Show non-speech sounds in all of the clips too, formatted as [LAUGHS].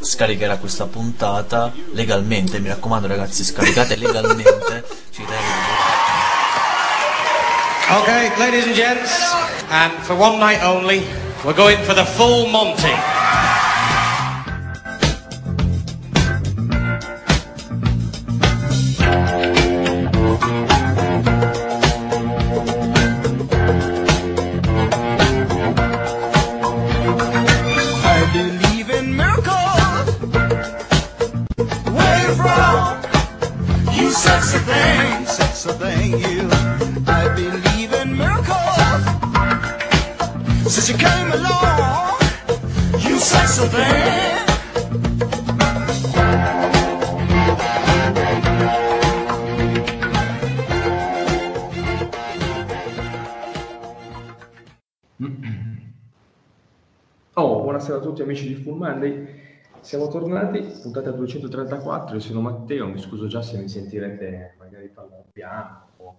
scaricherà questa puntata legalmente, mi raccomando ragazzi, scaricate legalmente. [LAUGHS] Ci Okay, ladies and gents, and for one night only, we're going for the full Monty. Siamo tornati, puntata 234, io sono Matteo, mi scuso già se mi sentirete magari parlare piano o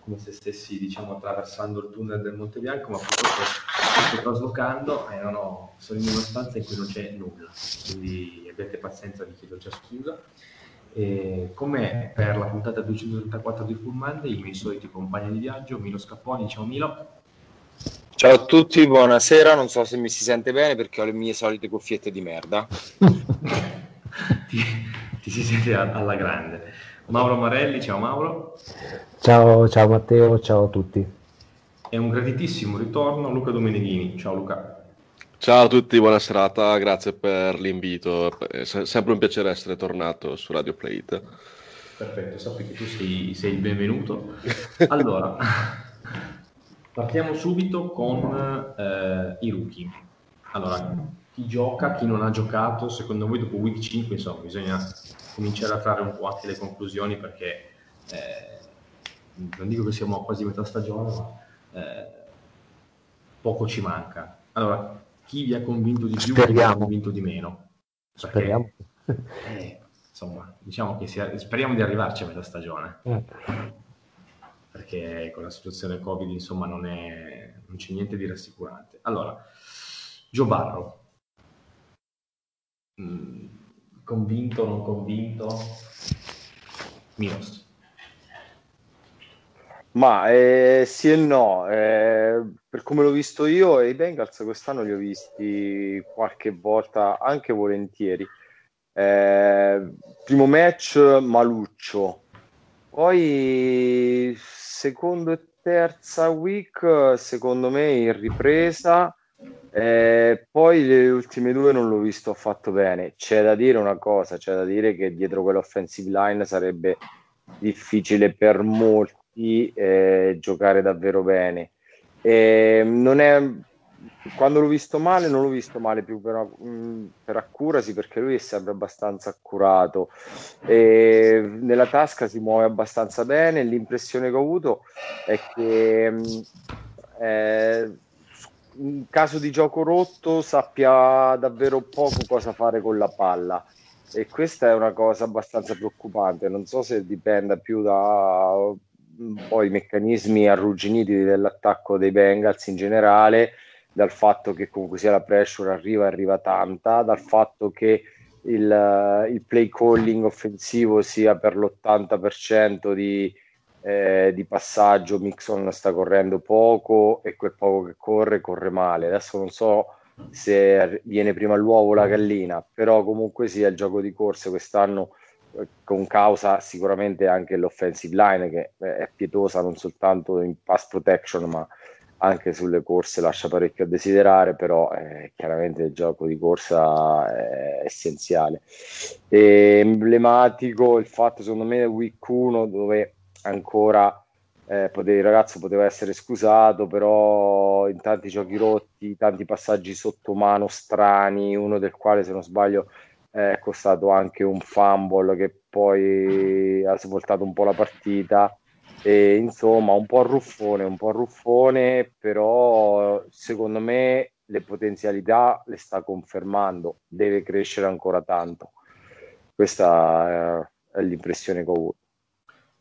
come se stessi diciamo attraversando il tunnel del Monte Bianco, ma purtroppo sto traslocando e ho, sono in una stanza in cui non c'è nulla, quindi abbiate pazienza, vi chiedo già scusa. E come per la puntata 234 di Full Monday, i miei soliti compagni di viaggio, Milo Scapponi, ciao Milo. Ciao a tutti, buonasera. Non so se mi si sente bene perché ho le mie solite cuffiette di merda. [LAUGHS] ti, ti si sente alla grande. Mauro Marelli, ciao Mauro. Ciao, ciao Matteo, ciao a tutti. E un graditissimo ritorno Luca Domeneghini. Ciao Luca. Ciao a tutti, buona serata, grazie per l'invito. È se- sempre un piacere essere tornato su Radio Plate. Perfetto, sappi che tu sei, sei il benvenuto. Allora, [LAUGHS] partiamo subito con eh, i rookie. Allora, chi gioca, chi non ha giocato, secondo voi dopo week 5, insomma, bisogna cominciare a trarre un po' anche le conclusioni perché eh, non dico che siamo a quasi metà stagione, ma eh, poco ci manca. Allora, chi vi ha convinto di più, chi vi ha Speriamo. convinto di meno? Perché, Speriamo. eh, insomma, diciamo che sia- speriamo di arrivarci a metà stagione Eh, perché con la situazione Covid, insomma, non, è, non c'è niente di rassicurante. Allora, Gio Barro, Mm, convinto o non convinto? Milos. Ma eh, sì e no, eh, per come l'ho visto io, i Bengals quest'anno li ho visti qualche volta anche volentieri. Eh, primo match maluccio, poi secondo e terza week, secondo me in ripresa. Eh, poi le ultime due non l'ho visto affatto bene. C'è da dire una cosa, c'è da dire che dietro quell'offensive line sarebbe difficile per molti eh, giocare davvero bene. Eh, non è, quando l'ho visto male, non l'ho visto male più per, mh, per accurasi perché lui è sempre abbastanza accurato. E nella tasca si muove abbastanza bene. L'impressione che ho avuto è che eh, in caso di gioco rotto sappia davvero poco cosa fare con la palla e questa è una cosa abbastanza preoccupante. Non so se dipenda più da un po' i meccanismi arrugginiti dell'attacco dei Bengals in generale, dal fatto che comunque sia la pressure arriva, arriva tanta, dal fatto che il, il play calling offensivo sia per l'80% di, eh, di passaggio, Mixon sta correndo poco e quel poco che corre, corre male. Adesso non so se viene prima l'uovo o la gallina, però comunque sia il gioco di corse quest'anno eh, con causa sicuramente anche l'offensive line che eh, è pietosa non soltanto in pass protection ma anche sulle corse lascia parecchio a desiderare, però eh, chiaramente il gioco di corsa è essenziale. E emblematico il fatto secondo me del week 1 dove ancora eh, pote- il ragazzo poteva essere scusato, però in tanti giochi rotti, tanti passaggi sotto mano strani, uno del quale se non sbaglio è costato anche un fumble che poi ha svoltato un po' la partita. E, insomma, un po' ruffone, un po' ruffone, però secondo me le potenzialità le sta confermando, deve crescere ancora tanto. Questa è, è l'impressione che ho avuto.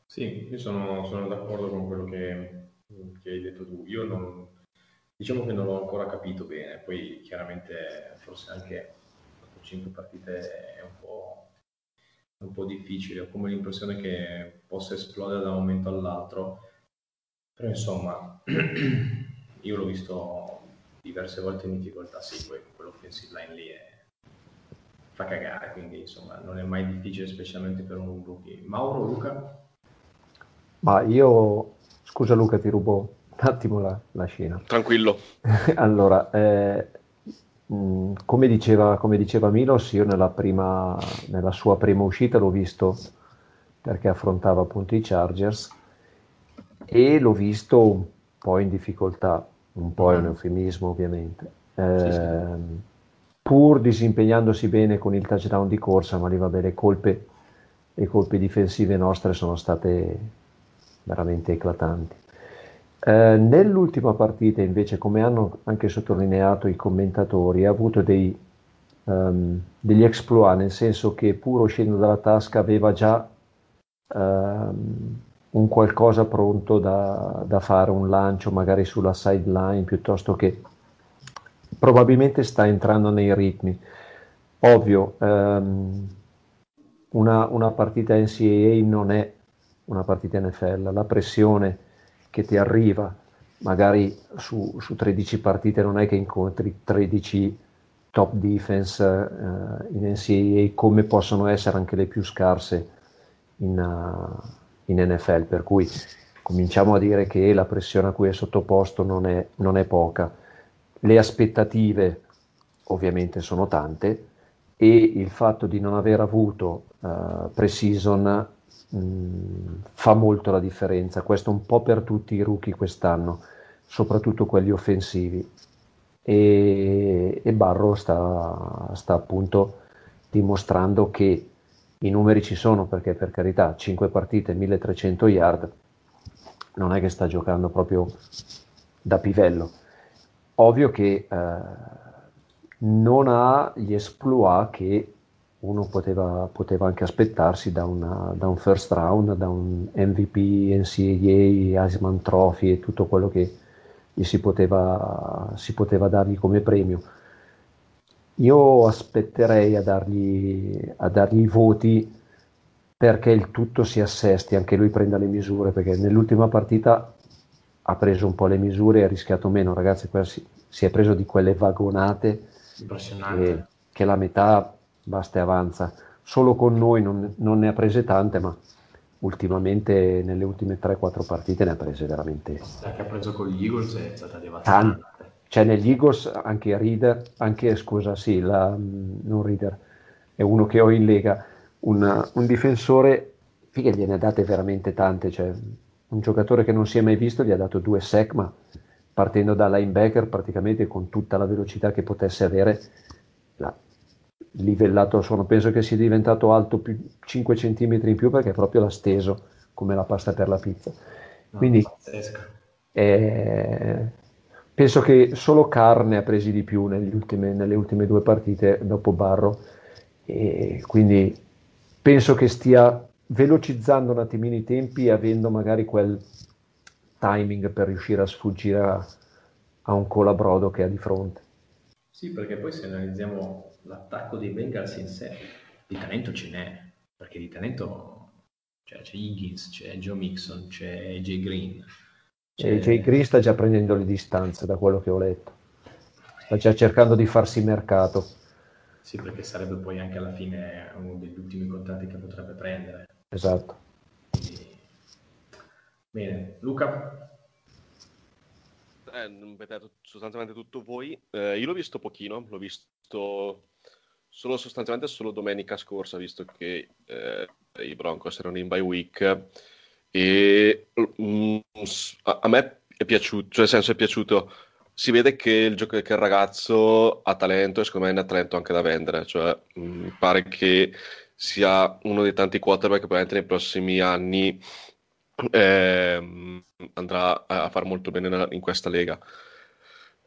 Sì, io sono, sono d'accordo con quello che, che hai detto tu. Io non, diciamo che non l'ho ancora capito bene, poi chiaramente forse anche 5 partite è un po', un po' difficile, ho come l'impressione che possa esplodere da un momento all'altro, però insomma [CLEARS THROAT] io l'ho visto diverse volte in difficoltà, sì, poi quell'offensive line lì è, fa cagare, quindi insomma non è mai difficile specialmente per un rookie. Mauro, Luca? Ma io, scusa Luca, ti rubo un attimo la, la scena. Tranquillo. [LAUGHS] allora, eh, mh, come, diceva, come diceva Milos, io nella, prima, nella sua prima uscita l'ho visto perché affrontava appunto i Chargers e l'ho visto un po' in difficoltà, un po' è un eufemismo ovviamente. Sì, sì. Ehm, pur disimpegnandosi bene con il touchdown di corsa, ma lì va bene, le colpe, le colpe difensive nostre sono state veramente eclatanti. Eh, nell'ultima partita, invece, come hanno anche sottolineato i commentatori, ha avuto dei, ehm, degli exploit, nel senso che pur uscendo dalla tasca aveva già ehm, un qualcosa pronto da, da fare, un lancio magari sulla sideline, piuttosto che probabilmente sta entrando nei ritmi. Ovvio, ehm, una, una partita NCAA non è una partita NFL, la pressione che ti arriva magari su, su 13 partite non è che incontri 13 top defense eh, in NCAA come possono essere anche le più scarse in, uh, in, NFL, per cui cominciamo a dire che la pressione a cui è sottoposto non è, non è poca. Le aspettative ovviamente sono tante e il fatto di non aver avuto uh, pre-season mh, fa molto la differenza. Questo un po' per tutti i rookie quest'anno, soprattutto quelli offensivi. E, e Barro sta, sta appunto dimostrando che i numeri ci sono perché per carità 5 partite 1300 yard non è che sta giocando proprio da pivello ovvio che eh, non ha gli exploit che uno poteva, poteva anche aspettarsi da, una, da, un first round, da un MVP, NCAA, Heisman Trophy e tutto quello che gli si poteva, si poteva dargli come premio. Io aspetterei a dargli, a dargli i voti perché il tutto si assesti, anche lui prenda le misure, perché nell'ultima partita ha preso un po' le misure e ha rischiato meno, ragazzi, si, si, è preso di quelle vagonate che, che la metà basta e avanza. Solo con noi non, non, ne ha prese tante, ma ultimamente nelle ultime 3-4 partite ne ha prese veramente. La che ha preso con gli Eagles è stata devastante. Tante. Cioè negli Eagles anche Reader, anche scusa, sì, la, non Reader, è uno che ho in Lega, un, un difensore, figa gliene ha date veramente tante, cioè un giocatore che non si è mai visto gli ha dato due sec, ma partendo da linebacker praticamente con tutta la velocità che potesse avere, l'ha livellato a suono. Penso che sia diventato alto più 5 cm in più perché proprio l'ha steso come la pasta per la pizza. Quindi eh, penso che solo Carne ha presi di più ultime, nelle ultime due partite dopo Barro e quindi penso che stia velocizzando un attimino i tempi e avendo magari quel timing per riuscire a sfuggire a, a un colabrodo che ha di fronte. Sì, perché poi se analizziamo l'attacco dei Bengals in sé, di talento ce n'è, perché di talento cioè, c'è Higgins, c'è Joe Mixon, c'è AJ Green. C'è... AJ Green sta già prendendo le distanze da quello che ho letto, sta già cercando di farsi mercato. Sì, perché sarebbe poi anche alla fine uno degli ultimi contratti che potrebbe prendere. Esatto. Quindi... Bene, Luca? Eh, avete sostanzialmente tutto voi. Eh, io l'ho visto pochino, l'ho visto solo sostanzialmente solo domenica scorsa, visto che eh, i Broncos erano in bye week e mm, a, a, me è piaciuto, cioè nel senso è piaciuto. Si vede che il, gioco, che il ragazzo ha talento e secondo me ne ha talento anche da vendere, cioè mm, pare che sia uno dei tanti quarterback che probabilmente nei prossimi anni eh, andrà a fare molto bene in questa lega.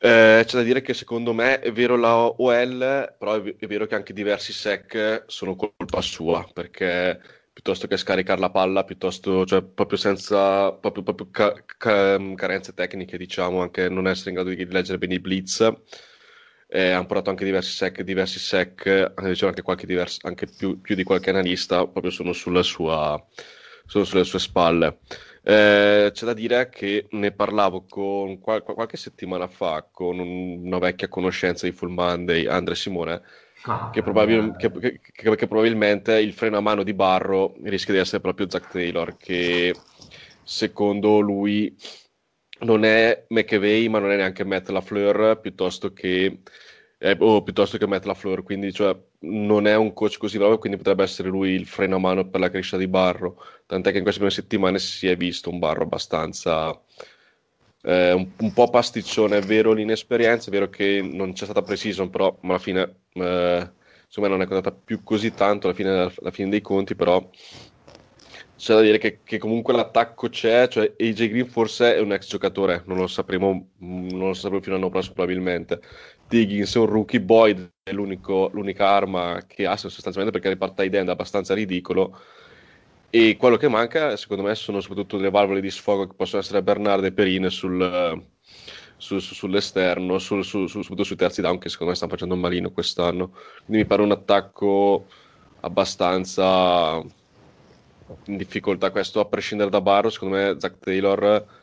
Eh, c'è da dire che secondo me è vero la OL, però è, vero che anche diversi sec sono colpa sua, perché piuttosto che scaricare la palla, piuttosto, cioè proprio senza proprio, proprio ca- ca- carenze tecniche, diciamo, anche non essere in grado di leggere bene i blitz, eh, hanno portato anche diversi sec, diversi sec, diciamo anche, qualche divers- anche più, più, di qualche analista, proprio sono, sua, sono sulle sue spalle. Eh, c'è da dire che ne parlavo con, qual- qualche settimana fa con un- una vecchia conoscenza di Full Monday, Andre Simone, Ah, che, probabil- che- che- che probabilmente il freno a mano di Barro rischia di essere proprio Zach Taylor, che secondo lui non è McAvey, ma non è neanche Matt LaFleur, piuttosto che, eh, o piuttosto che Matt LaFleur, quindi cioè, non è un coach così bravo, quindi potrebbe essere lui il freno a mano per la crescita di Barro, tant'è che in queste prime settimane si è visto un Barro abbastanza... Eh, un, un, po' pasticcione, è vero l'inesperienza, è vero che non c'è stata precision, però alla fine eh, insomma non è contata più così tanto alla fine, alla fine dei conti, però c'è da dire che, che, comunque l'attacco c'è, cioè AJ Green forse è un ex giocatore, non lo sapremo, non lo sapremo fino all'anno prossimo probabilmente. Diggins è un rookie, Boyd è l'unica arma che ha sostanzialmente perché riparta idea è abbastanza ridicolo e quello che manca secondo me sono soprattutto le valvole di sfogo che possono essere Bernard e Perine sul, su, su, sull'esterno, sul, su, soprattutto sui terzi down che secondo me stanno facendo malino quest'anno. Quindi mi pare un attacco abbastanza in difficoltà questo a prescindere da Barro secondo me Zach Taylor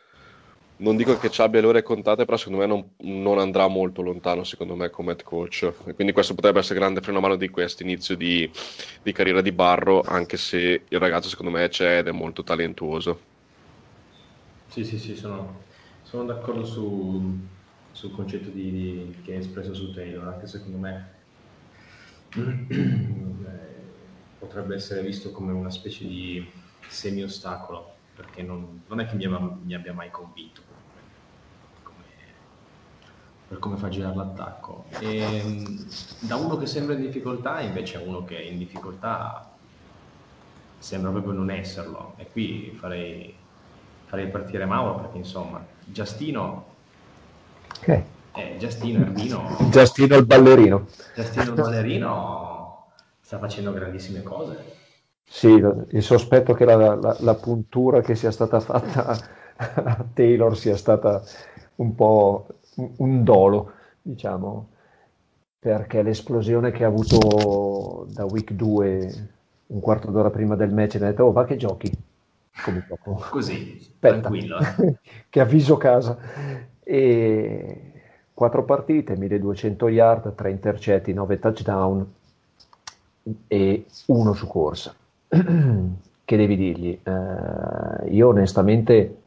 non dico che ci abbia le ore contate però secondo me non, non andrà molto lontano secondo me come head coach. E quindi questo potrebbe essere grande freno a mano di questo inizio di, di, carriera di Barro anche se il ragazzo secondo me c'è ed è molto talentuoso. Sì sì sì sono, sono d'accordo su, sul concetto di, di, che hai espresso su Taylor anche secondo me [CLEARS THROAT] potrebbe essere visto come una specie di semi-ostacolo, perché non, non è che mi, mi, abbia mai convinto per come fa girare l'attacco. E, ehm, da uno che sembra in difficoltà, invece a uno che è in difficoltà sembra proprio non esserlo. E qui farei, farei partire Mauro perché insomma, Giustino... Okay. Eh, Giustino Erbino... [LAUGHS] Giustino il ballerino. Giustino il ballerino sta facendo grandissime cose. Sì, il sospetto che la, la, la puntura che sia stata fatta a Taylor sia stata un po' un dolo, diciamo, perché l'esplosione che ha avuto da week 2, un quarto d'ora prima del match, ha detto, oh, va che giochi. Così, Aspetta, tranquillo. [LAUGHS] che avviso casa. E quattro partite, 1200 yard, 3 intercetti, 9 touchdown, e uno su corsa. [CLEARS THROAT] che devi dirgli? Eh, io onestamente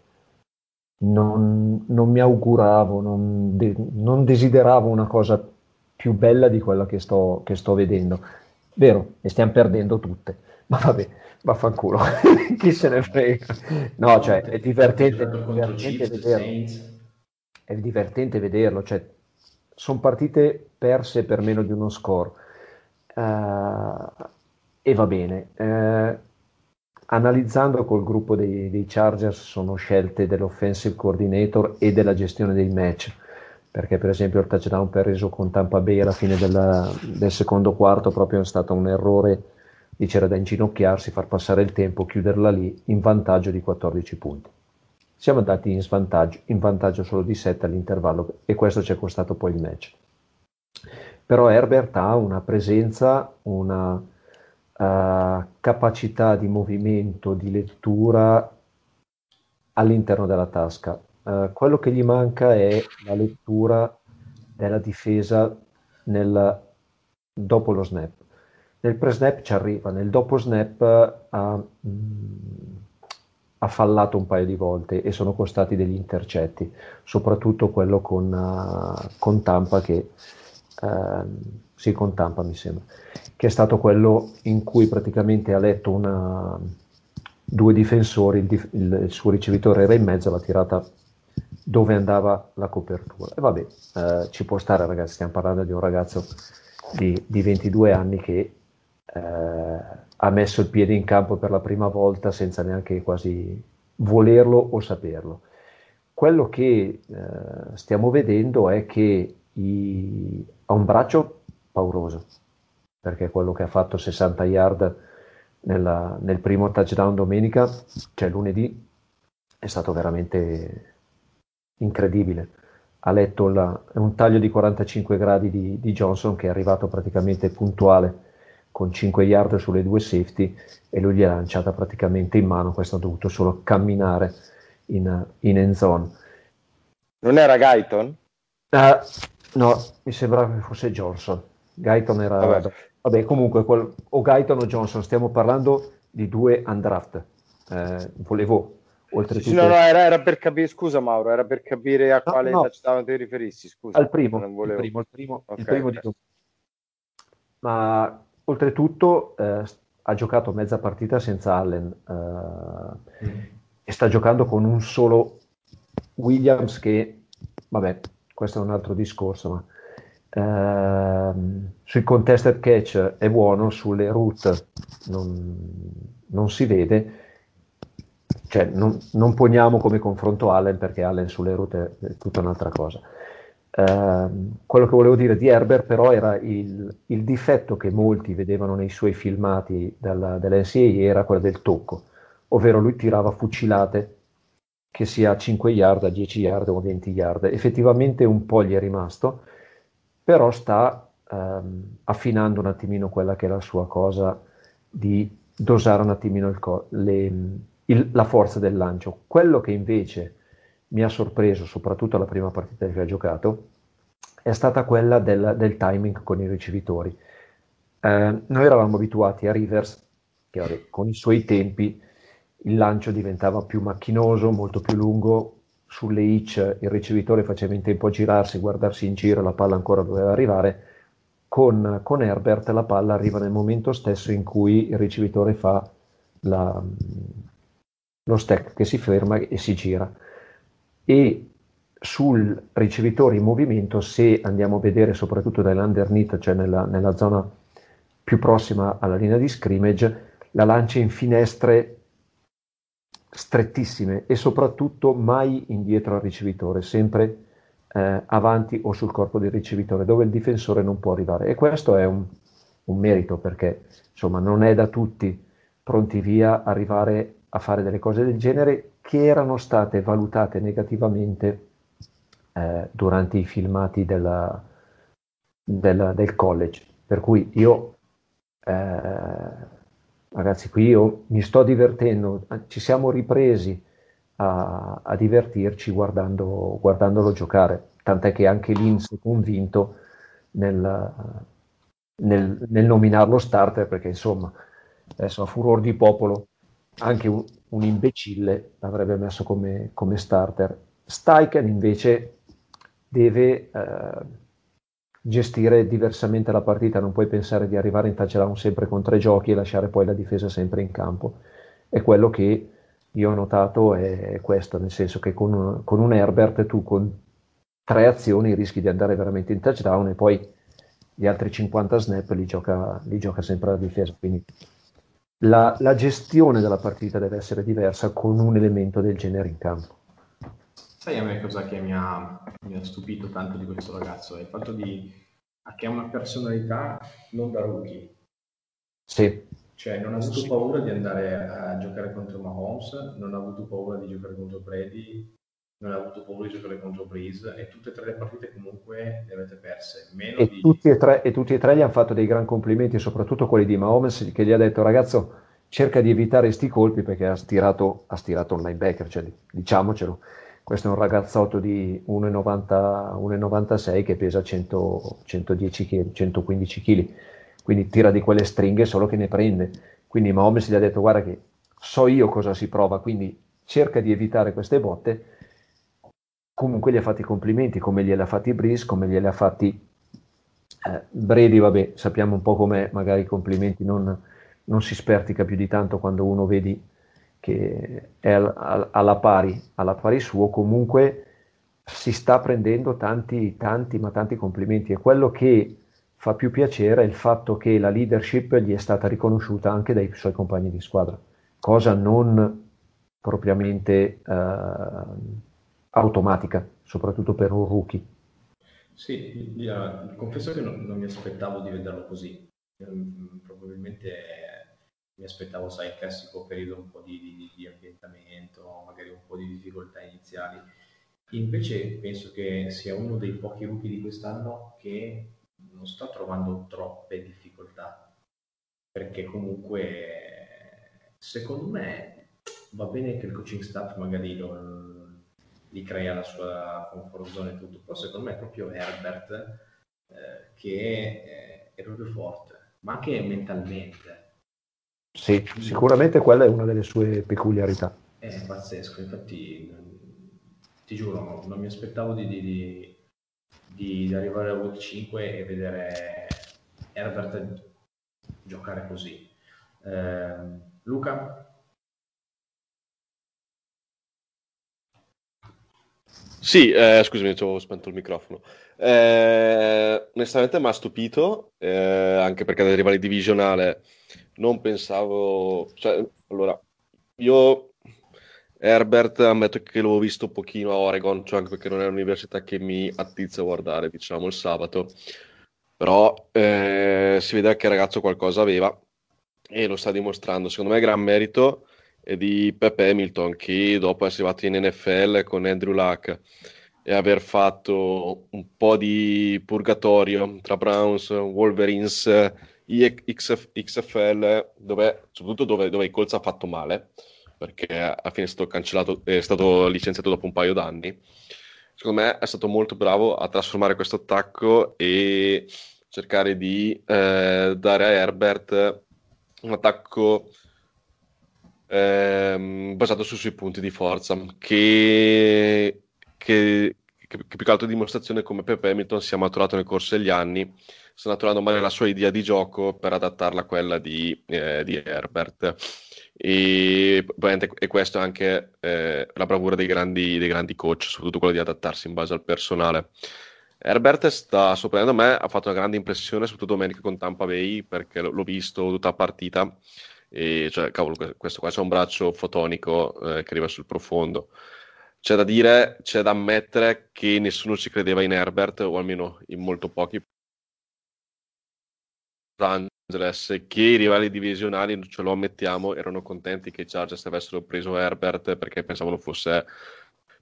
non, non mi auguravo, non, de- non, desideravo una cosa più bella di quella che sto, che sto vedendo. Vero, ne stiamo perdendo tutte, ma vabbè, vaffanculo, [LAUGHS] chi se ne frega. No, cioè, è divertente, è divertente vederlo. È divertente vederlo, cioè, sono partite perse per meno di uno score Uh, e va bene. Uh, analizzando col gruppo dei, dei, Chargers sono scelte dell'offensive coordinator e della gestione dei match, perché per esempio il touchdown preso con Tampa Bay alla fine della, del secondo quarto proprio è stato un errore, lì c'era da inginocchiarsi, far passare il tempo, chiuderla lì in vantaggio di 14 punti. Siamo andati in svantaggio, in vantaggio solo di 7 all'intervallo e questo ci è costato poi il match però Herbert ha una presenza, una uh, capacità di movimento, di lettura all'interno della tasca. Uh, quello che gli manca è la lettura della difesa nel, dopo lo snap. Nel pre-snap ci arriva, nel dopo snap ha, mm, ha fallato un paio di volte e sono costati degli intercetti, soprattutto quello con, uh, con Tampa che ehm, sì, con Tampa mi sembra, che è stato quello in cui praticamente ha letto una, due difensori, il, dif- il, suo ricevitore era in mezzo alla tirata dove andava la copertura. E vabbè, eh, ci può stare ragazzi, stiamo parlando di un ragazzo di, di 22 anni che eh, ha messo il piede in campo per la prima volta senza neanche quasi volerlo o saperlo. Quello che eh, stiamo vedendo è che i, ha un braccio pauroso, perché quello che ha fatto 60 yard nella, nel primo touchdown domenica, cioè lunedì, è stato veramente incredibile. ha letto la- un taglio di 45 gradi di, di Johnson che è arrivato praticamente puntuale con 5 yard sulle due safety e lui gliel'ha lanciata praticamente in mano, questo ha dovuto solo camminare in, in end zone. Non era Guyton? Ah, no, mi sembrava che fosse Johnson. Guyton era... Vabbè. Vabbè, comunque, quel- o Guyton o Johnson, stiamo parlando di due undraft. Eh, volevo, oltretutto... Sì, no, no, era, era per capire, scusa Mauro, era per capire a No, quale no. touchdown ti riferissi, scusa. Al primo, Non volevo- il primo, il primo, il Ok, primo ok. di. Ma oltretutto eh, ha giocato mezza partita senza Allen eh, e sta giocando con un solo Williams che, vabbè, questo è un altro discorso, ma ehm, sui contested catch è buono, sulle route non, non si vede. Cioè, non, non poniamo come confronto Allen perché Allen sulle route è tutta un'altra cosa. Ehm, quello che volevo dire di Herbert però era il, il difetto che molti vedevano nei suoi filmati dalla, dell'NCAA era quello del tocco, ovvero lui tirava fucilate che sia a 5 yard, a 10 yard o a 20 yard. Effettivamente un po' gli è rimasto, però sta ehm, affinando un attimino quella che è la sua cosa di dosare un attimino il co- le- il- la forza del lancio. Quello che invece mi ha sorpreso, soprattutto la prima partita che ha giocato, è stata quella del, del timing con i ricevitori. Eh, noi eravamo abituati a Rivers, che con i suoi tempi il lancio diventava più macchinoso, molto più lungo, sulle hitch il ricevitore faceva in tempo a girarsi, guardarsi in giro, la palla ancora doveva arrivare. Con, con Herbert la palla arriva nel momento stesso in cui il ricevitore fa la- lo stack che si ferma e si gira. E sul ricevitore in movimento, se andiamo a vedere soprattutto dall'underneath, cioè nella, nella zona più prossima alla linea di scrimmage, la lancia in finestre strettissime e soprattutto mai indietro al ricevitore, sempre eh, avanti o sul corpo del ricevitore, dove il difensore non può arrivare. E questo è un, un merito perché insomma non è da tutti pronti via arrivare a fare delle cose del genere che erano state valutate negativamente eh, durante i filmati della- della- del college. Per cui io, eh, ragazzi, qui io mi sto divertendo, ci siamo ripresi a, a divertirci guardando, guardandolo giocare, tant'è che anche Linz è convinto nel, nel- nel nominarlo starter, perché insomma, adesso a furor di popolo, anche un, un imbecille l'avrebbe messo come, come starter. Steichen invece deve eh, gestire diversamente la partita, non puoi pensare di arrivare in touchdown sempre con tre giochi e lasciare poi la difesa sempre in campo. È quello che io ho notato è questo, nel senso che con un, con un Herbert tu con tre azioni rischi di andare veramente in touchdown e poi gli altri 50 snap li gioca, li gioca sempre la difesa. Quindi la, la gestione della partita deve essere diversa con un elemento del genere in campo. Sai a me cosa che mi ha, mi ha stupito tanto di questo ragazzo? È il fatto di, che ha una personalità non da rookie. Sì, Cioè, non ha avuto paura di andare a giocare contro Mahomes, non ha avuto paura di giocare contro Brady, non ha avuto paura di giocare contro Breeze e tutte e tre le partite comunque le avete perse. E di... tutti e, tre, e tutti e tre gli hanno fatto dei gran complimenti, soprattutto quelli di Mahomes che gli ha detto ragazzo cerca di evitare sti colpi perché ha stirato, ha stirato un linebacker, cioè, diciamocelo, questo è un ragazzotto di 1,90 1,96 che pesa 100 110 kg, 115 kg, quindi tira di quelle stringhe solo che ne prende. Quindi Mahomes gli ha detto guarda che so io cosa si prova, quindi cerca di evitare queste botte. Comunque gli ha fatti i complimenti, come glieli ha fatti Breeze, come glieli ha fatti eh, Brady, vabbè, sappiamo un po' com'è, magari i complimenti non, non si spertica più di tanto quando uno vedi che è al- al- alla pari, alla pari suo, comunque si sta prendendo tanti, tanti, ma tanti complimenti e quello che fa più piacere è il fatto che la leadership gli è stata riconosciuta anche dai suoi compagni di squadra, cosa non propriamente eh, automatica, soprattutto per un rookie. Sì, confesso che non, non mi aspettavo di vederlo così. Ehm, Probabilmente mi aspettavo, sai, il classico periodo un po' di, di- di ambientamento, magari un po' di difficoltà iniziali. Invece penso che sia uno dei pochi rookie di quest'anno che non sta trovando troppe difficoltà, perché comunque secondo me va bene che il coaching staff magari lo, gli crea la sua comfort zone e tutto, però secondo me è proprio Herbert eh, che è, è proprio forte, ma anche mentalmente. Sì, sicuramente quella è una delle sue peculiarità. È pazzesco, infatti ti giuro, non, non mi aspettavo di, di, di, di- arrivare a Week 5 e vedere Herbert giocare così. Ehm, Luca? Sì, eh, scusami, ci avevo spento il microfono. Eh, onestamente mi ha stupito, eh, anche perché nel rivale divisionale non pensavo... Cioè, allora, io Herbert ammetto che l'ho visto pochino a Oregon, cioè anche perché non è un'università che mi attizza a guardare, diciamo, il sabato. Però eh, si vede che il ragazzo qualcosa aveva e lo sta dimostrando. Secondo me gran merito è di Pepe Hamilton che dopo essere arrivato in NFL con Andrew Luck e aver fatto un po' di purgatorio tra Browns, Wolverines, X- XFL, dove, soprattutto dove, dove i Colts ha fatto male, perché alla fine è stato cancellato, è stato licenziato dopo un paio d'anni. Secondo me è stato molto bravo a trasformare questo attacco e cercare di eh, dare a Herbert un attacco ehm, basato sui suoi punti di forza, che, che, che, più che altro dimostrazione come Pepe Hamilton si è maturato nel corso degli anni, sta maturando magari la sua idea di gioco per adattarla a quella di, eh, di Herbert. E, e questo è anche eh, la bravura dei grandi, dei grandi coach, soprattutto quello di adattarsi in base al personale. Herbert sta sorprendendo me, ha fatto una grande impressione, soprattutto domenica con Tampa Bay, perché l- l'ho visto tutta la partita. E cioè, cavolo, que- questo qua c'è un braccio fotonico eh, che arriva sul profondo. C'è da dire, c'è da ammettere che nessuno ci credeva in Herbert, o almeno in molto pochi. Angeles, che i rivali divisionali, ce lo ammettiamo, erano contenti che i Chargers avessero preso Herbert perché pensavano fosse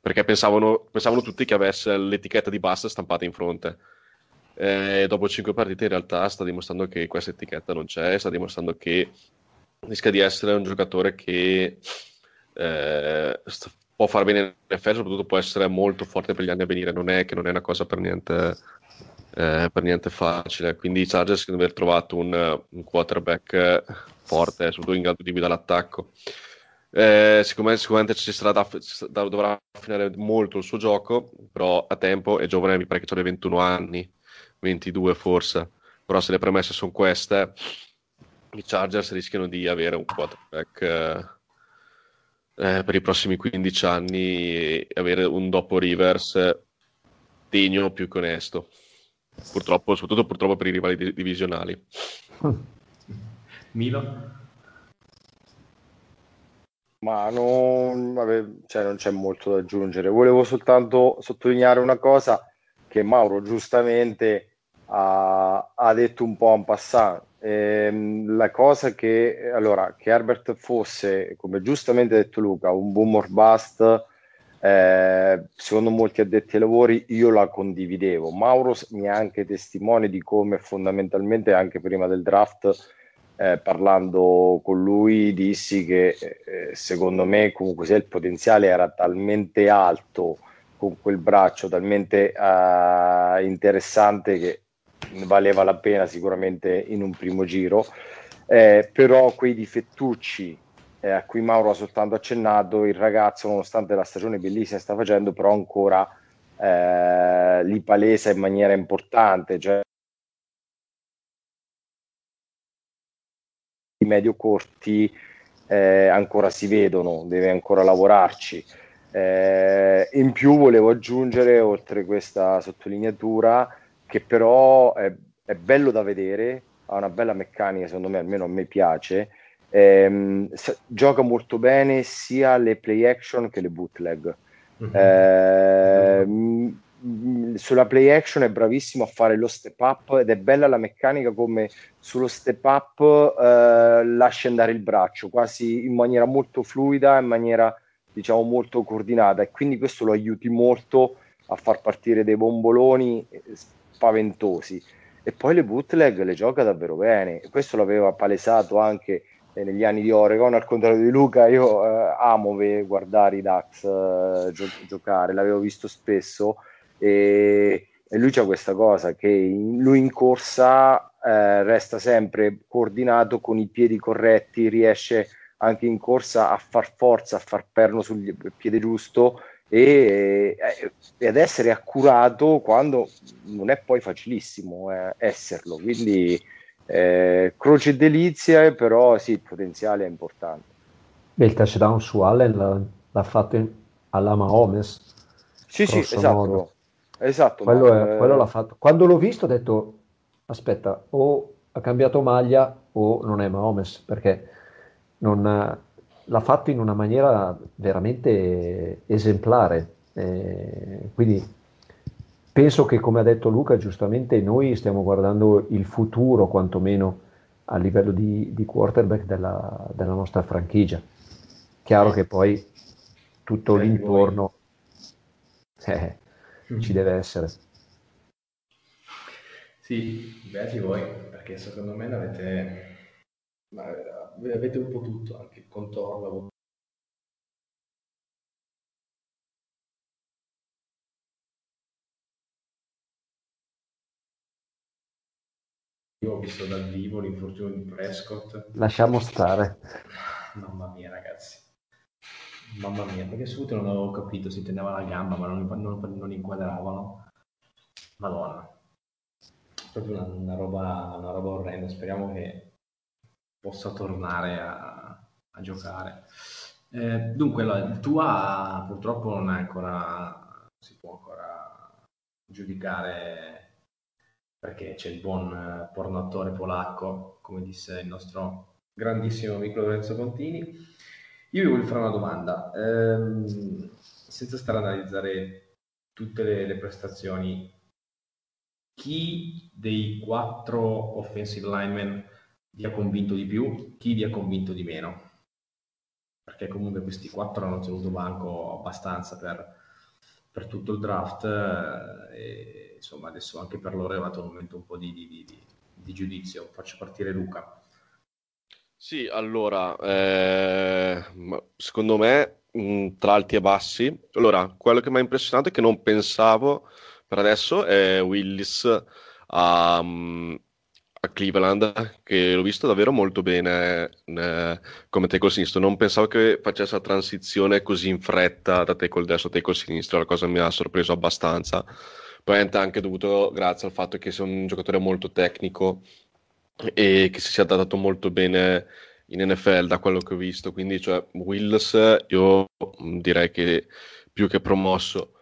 perché pensavano, pensavano tutti che avesse l'etichetta di basta stampata in fronte. Eh, dopo cinque partite in realtà sta dimostrando che questa etichetta non c'è, sta dimostrando che rischia di essere un giocatore che eh, può fare bene in NFL, soprattutto può essere molto forte per gli anni a venire, non è che non è una cosa per niente, eh, per niente facile. Quindi i Chargers devono aver trovato un, un quarterback eh, forte, soprattutto in grado di guidare l'attacco. Eh, siccome, sicuramente ci sarà da, da- dovrà affinare molto il suo gioco, però a tempo è giovane, mi pare che ha 21 anni, 22 forse, però se le premesse sono queste, i Chargers rischiano di avere un quarterback eh, eh, per i prossimi 15 anni avere un dopo Rivers eh, degno più che onesto. Purtroppo, soprattutto purtroppo per i rivali di- divisionali. [LAUGHS] Milo? Ma non, vabbè, cioè, non c'è molto da aggiungere. Volevo soltanto sottolineare una cosa che Mauro giustamente ha, ha detto un po' en passant. Ehm, la cosa che, allora, che Herbert fosse, come giustamente ha detto Luca, un boom or bust, eh, secondo molti addetti ai lavori, io la condividevo. Mauro mi è anche testimone di come fondamentalmente anche prima del draft eh, parlando con lui dissi che eh, secondo me comunque sia il potenziale era talmente alto con quel braccio, talmente eh, interessante che valeva la pena sicuramente in un primo giro, Eh, però quei difettucci eh, a cui Mauro ha soltanto accennato, il ragazzo nonostante la stagione bellissima sta facendo, però ancora eh, li palesa in maniera importante, cioè i medio corti eh, ancora si vedono, deve ancora lavorarci. Eh, in più volevo aggiungere, oltre questa sottolineatura, che però è, è bello da vedere, ha una bella meccanica, secondo me, almeno a me piace. Ehm, s- gioca molto bene sia le play action che le bootleg. Ehm, mh, sulla play action è bravissimo a fare lo step up ed è bella la meccanica come sullo step up eh, lascia andare il braccio quasi in maniera molto fluida, in maniera diciamo molto coordinata. E quindi questo lo aiuti molto a far partire dei bomboloni eh, spaventosi. E poi le bootleg le gioca davvero bene. Questo l'aveva palesato anche eh, negli anni di Oregon al contrario di Luca io eh, amo guardare i Dax eh, gio- giocare l'avevo visto spesso e, e lui c'ha questa cosa che in- lui in corsa eh, resta sempre coordinato con i piedi corretti riesce anche in corsa a far forza, a far perno sul piede giusto e, eh, e ad essere accurato quando non è poi facilissimo eh, esserlo. Quindi eh, croce delizia, però sì, il potenziale è importante. Beh, il touchdown su Allen l'ha, l'ha fatto in, alla Mahomes. Sì, sì, esatto. modo. esatto Quello, ma, è- eh, quello l'ha fatto. Quando l'ho visto ho detto, aspetta, o ha cambiato maglia o non è Mahomes, perché non, l'ha fatto in una maniera veramente esemplare. Eh, quindi penso che, come ha detto Luca, giustamente noi stiamo guardando il futuro, quantomeno a livello di, di quarterback della, della nostra franchigia. Chiaro che poi tutto Eh, l'intorno eh, Mm. ci deve essere. Sì, beati voi, perché secondo me l'avete, eh, avete un po' tutto, anche il contorno. Io ho visto dal vivo l'infortunio di Prescott, Lasciamo stare. mamma mia ragazzi, mamma mia, perché subito non avevo capito, si teneva la gamba ma non, non- non inquadravano. Madonna, proprio una, una roba, una roba orrenda, speriamo che possa tornare a, a giocare. Eh, dunque, la, Tua purtroppo non è ancora, si può ancora giudicare perché c'è il buon eh, pornoattore polacco, come disse il nostro grandissimo amico Lorenzo Contini. Io vi voglio fare una domanda, ehm, senza stare ad analizzare tutte le, le prestazioni, chi dei quattro offensive linemen vi ha convinto di più, chi vi ha convinto di meno? Perché comunque questi quattro hanno tenuto banco abbastanza per, per tutto il draft eh, insomma adesso anche per loro è arrivato un momento un po' di, di- di- di- di giudizio. Faccio partire Luca. Sì, allora, eh, secondo me mh, tra alti e bassi, allora, quello che mi ha impressionato è che non pensavo per adesso è Willis a, mh, a Cleveland, che l'ho visto davvero molto bene eh, come tackle sinistro. Non pensavo che facesse la transizione così in fretta da tackle destro a tackle sinistro, la cosa mi ha sorpreso abbastanza. Probabilmente anche dovuto grazie al fatto che sia un giocatore molto tecnico e che si sia adattato molto bene in NFL da quello che ho visto. Quindi, cioè, Wills, io mh, direi che più che promosso.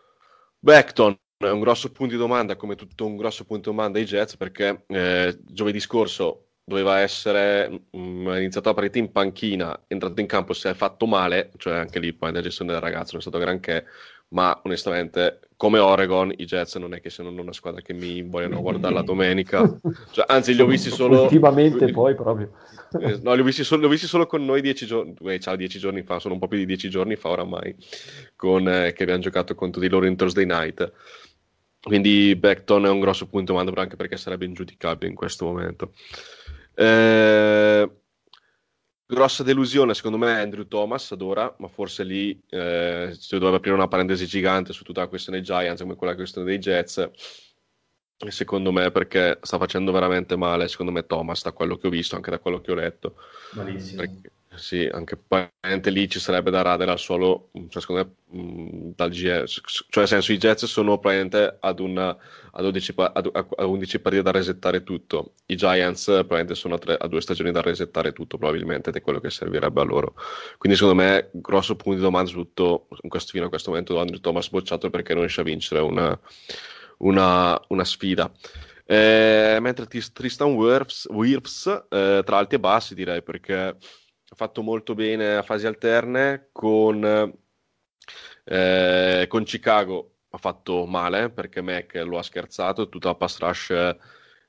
Beckton è un grosso punto di domanda, come tutto un grosso punto di domanda ai Jets, perché eh, giovedì scorso doveva essere mh, è iniziato la partita in panchina, entrato in campo, si è fatto male, cioè anche lì poi la gestione del ragazzo non è stato granché, ma onestamente come Oregon i Jets non è che siano una squadra che mi vogliono guardare la domenica, cioè, anzi li ho visti solo... Ultimamente poi proprio. Eh, No, li ho visti solo, li ho visti solo con noi dieci giorni, eh, ciao, dieci giorni fa, sono un po' più di dieci giorni fa oramai, con, eh, che abbiamo giocato contro di loro in Thursday Night. Quindi Beckton è un grosso punto domanda anche perché sarebbe ingiudicabile in questo momento. Eh, grossa delusione secondo me è Andrew Thomas ad ora, ma forse lì eh, si dovrebbe aprire una parentesi gigante su tutta la questione dei Giants come quella questione dei Jets. Secondo me perché sta facendo veramente male, secondo me Thomas, da quello che ho visto, anche da quello che ho letto. Malissimo. Perché- sì, anche probabilmente lì ci sarebbe da radere al suolo, cioè, secondo me, mh, dal GS, cioè nel senso i Jets sono probabilmente ad, una, ad, 11, pa- ad- a 11 partite da resettare tutto, i Giants probabilmente sono a, tre- a due stagioni da resettare tutto probabilmente ed è quello che servirebbe a loro. Quindi secondo me grosso punto di domanda su tutto, questo, fino a questo momento Andrew Thomas bocciato perché non riesce a vincere una, una, una sfida. Eh, mentre Tristan Wirfs, Wirfs, eh, tra alti e bassi direi perché fatto molto bene a fasi alterne con, eh, con Chicago ha fatto male perché Mac lo ha scherzato tutta la pass rush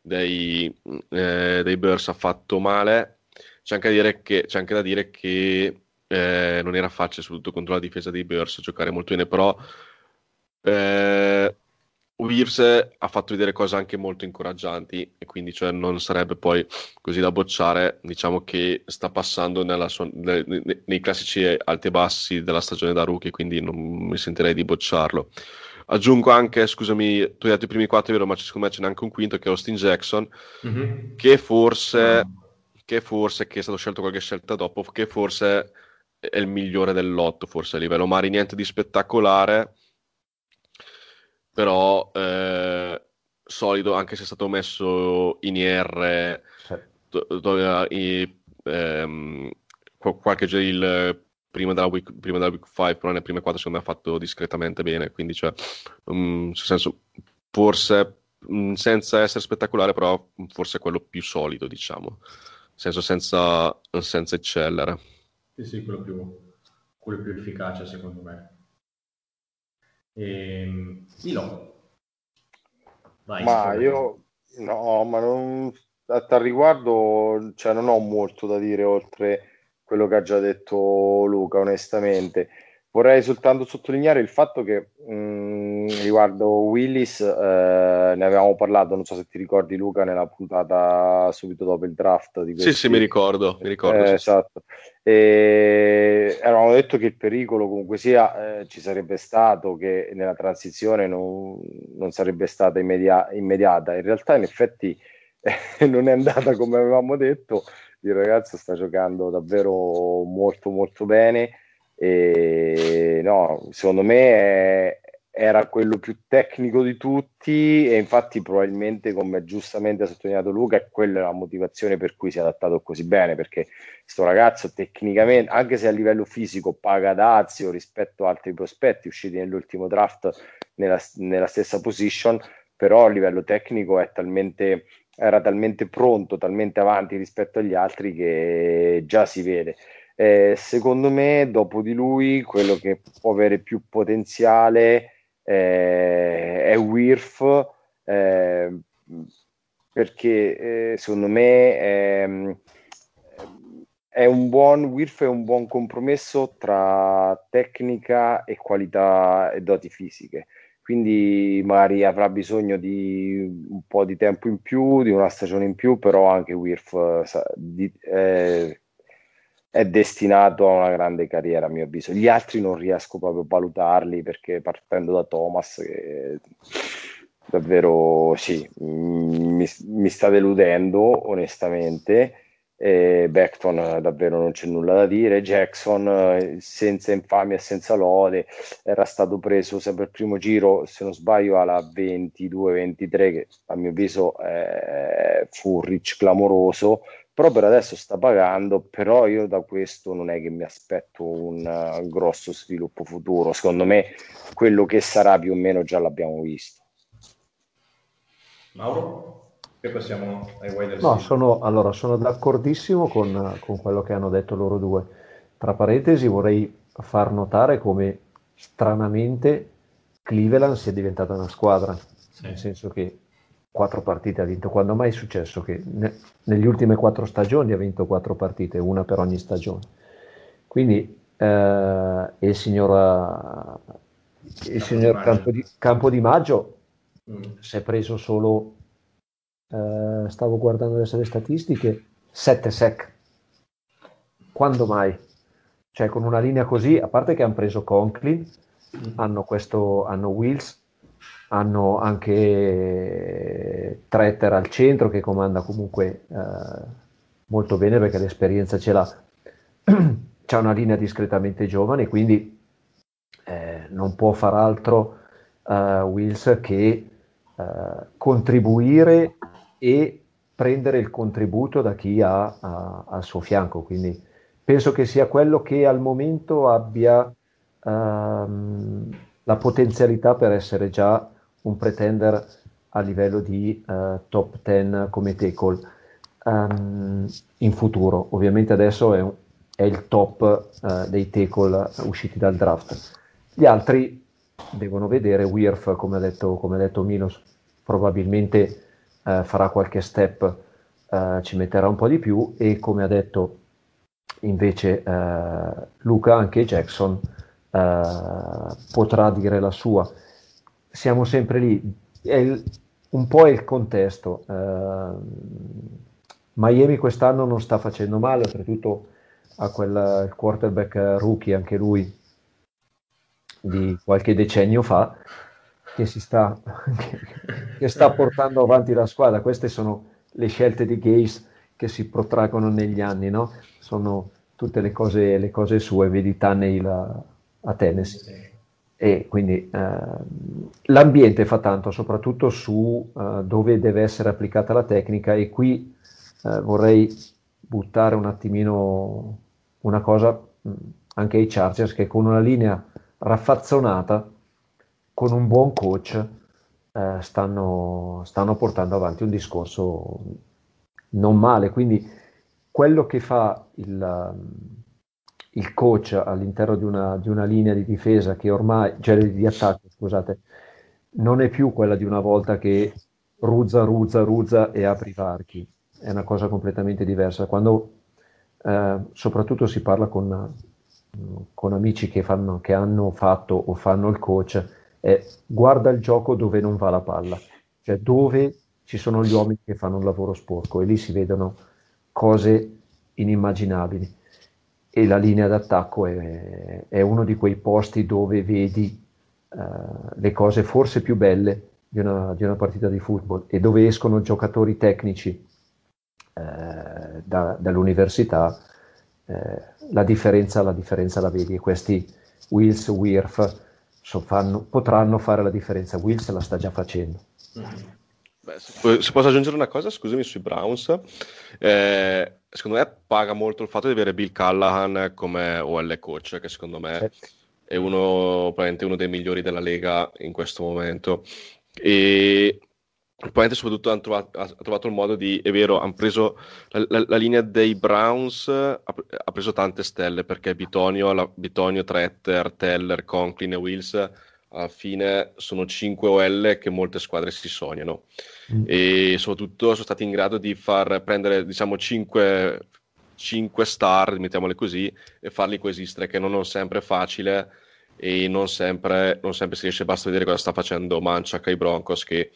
dei, eh, dei Bears ha fatto male. C'è anche da dire che, c'è anche da dire che eh, non era facile, soprattutto contro la difesa dei Bears, giocare molto bene, però eh, Williams ha fatto vedere cose anche molto incoraggianti e quindi cioè, non sarebbe poi così da bocciare. Diciamo che sta passando sua, nei, nei, classici alti e bassi della stagione da rookie, quindi non mi sentirei di bocciarlo. Aggiungo anche, scusami, tu hai detto i primi quattro, vero, ma secondo me ce n'è anche un quinto che è Austin Jackson, mm-hmm. che forse, che forse, che è stato scelto qualche scelta dopo, che forse è il migliore dell'otto, forse a livello Mari, niente di spettacolare però eh, solido anche se è stato messo in IR i, ehm, qualche il, prima della, week, prima della week 5 però nelle prime 4 secondo me ha fatto discretamente bene quindi cioè um, nel senso forse um, senza essere spettacolare però forse è quello più solido diciamo. Nel senso senza, senza eccellere. Sì sì quello più, quello più efficace secondo me Ehm, Ilo. Vai, ma io no, ma non, a tal riguardo cioè, non ho molto da dire oltre quello che ha già detto Luca, onestamente. Vorrei soltanto sottolineare il fatto che mh, riguardo Willis eh, ne avevamo parlato, non so se ti ricordi Luca, nella puntata subito dopo il draft. Di questi... Sì, sì, mi ricordo. Mi ricordo eh, sì. Esatto. E avevamo detto che il pericolo comunque sia eh, ci sarebbe stato, che nella transizione non, non sarebbe stata immedia- immediata. In realtà, in effetti, [LAUGHS] non è andata come avevamo detto. Il ragazzo sta giocando davvero molto, molto bene e no, secondo me è, era quello più tecnico di tutti e infatti probabilmente come giustamente ha sottolineato Luca è quella la motivazione per cui si è adattato così bene perché questo ragazzo tecnicamente anche se a livello fisico paga dazio rispetto a altri prospetti usciti nell'ultimo draft nella, nella stessa position però a livello tecnico talmente era talmente pronto, talmente avanti rispetto agli altri che già si vede. Eh, secondo me, dopo di lui, quello che può avere più potenziale eh, è Wirf, eh, perché eh, secondo me ehm, è un buon Wirf è un buon compromesso tra tecnica e qualità e doti fisiche. Quindi magari avrà bisogno di un po' di tempo in più, di una stagione in più, però anche Wirf di, eh, è destinato a una grande carriera, a mio avviso. Gli altri non riesco proprio a valutarli perché partendo da Thomas, che davvero sì, mi, mi sta deludendo onestamente. E Beckton davvero non c'è nulla da dire. Jackson senza infamia e senza lode era stato preso sempre il primo giro, se non sbaglio, alla 22-23, che a mio avviso eh, fu un reach clamoroso però per adesso sta pagando, però io da questo non è che mi aspetto un uh, grosso sviluppo futuro, secondo me quello che sarà più o meno già l'abbiamo visto. Mauro, che passiamo ai wide No, sono, allora, sono d'accordissimo con, con quello che hanno detto loro due. Tra parentesi vorrei far notare come stranamente Cleveland sia diventata una squadra, sì. nel senso che quattro partite ha vinto. Quando mai è successo che ne, negli ultimi quattro stagioni ha vinto quattro partite, una per ogni stagione. Quindi eh, il signor, il signor Campo, di, Campo di Maggio mm. si è preso solo, eh, stavo guardando adesso le statistiche, 7 sec. Quando mai? Cioè con una linea così, a parte che hanno preso Conklin, mm. hanno, questo, hanno Wills, hanno anche Tretter al centro che comanda comunque eh, molto bene perché l'esperienza ce l'ha. [CLEARS THROAT] C'è una linea discretamente giovane, quindi eh, non può far altro uh, Wills che uh, contribuire e prendere il contributo da chi ha al suo fianco. Quindi penso che sia quello che al momento abbia um, la potenzialità per essere già un pretender a livello di uh, top 10 come tackle um, in futuro. Ovviamente adesso è, è il top uh, dei tackle usciti dal draft. Gli altri devono vedere, Wirf come ha detto, come ha detto Milos, probabilmente uh, farà qualche step, ci metterà un po' di più e come ha detto invece Luca, anche Jackson, potrà dire la sua. Siamo sempre lì, è il- un po' il contesto. eh, Miami quest'anno non sta facendo male, oltretutto ha quel quarterback rookie, anche lui, di qualche decennio fa, che, si sta, [LAUGHS] che sta portando avanti la squadra. Queste sono le scelte di Gaze che si protraggono negli anni, no? Sono tutte le cose, le cose sue, vedi Tannehill a, a Tennessee. E quindi ehm, l'ambiente fa tanto, soprattutto su eh, dove deve essere applicata la tecnica e qui eh, vorrei buttare un attimino una cosa anche ai Chargers che con una linea raffazzonata, con un buon coach, eh, stanno, stanno portando avanti un discorso non male. Quindi quello che fa il, il coach all'interno di una, di una linea di difesa che ormai, cioè di attacco, scusate, non è più quella di una volta che ruzza, ruzza, ruzza e apri i varchi. È una cosa completamente diversa. Quando eh, soprattutto si parla con, con amici che, fanno, che hanno fatto o fanno il coach, è guarda il gioco dove non va la palla, cioè dove ci sono gli uomini che fanno un lavoro sporco e lì si vedono cose inimmaginabili e la linea d'attacco è, è uno di quei posti dove vedi eh, le cose forse più belle di una, di una partita di football e dove escono giocatori tecnici eh, da- dall'università, eh, la, differenza, la differenza la vedi e questi Wills, Wirf so- fanno- potranno fare la differenza. Wills la sta già facendo. Beh, se posso aggiungere una cosa, scusami, sui Browns, eh, secondo me paga molto il fatto di avere Bill Callahan come OL coach, che secondo me è uno, uno dei migliori della Lega in questo momento. E probabilmente soprattutto hanno trovato, ha trovato il modo di, è vero, hanno preso la, la- la linea dei Browns, ha, ha preso tante stelle perché Bitonio, la- Bitonio, Tretter, Teller, Conklin e Wills alla fine sono 5 OL che molte squadre si sognano Mm. e soprattutto sono stati in grado di far prendere diciamo 5, 5 star, mettiamole così, e farli coesistere, che non è sempre facile e non sempre, non sempre si riesce, basta vedere cosa sta facendo Manciak ai Broncos che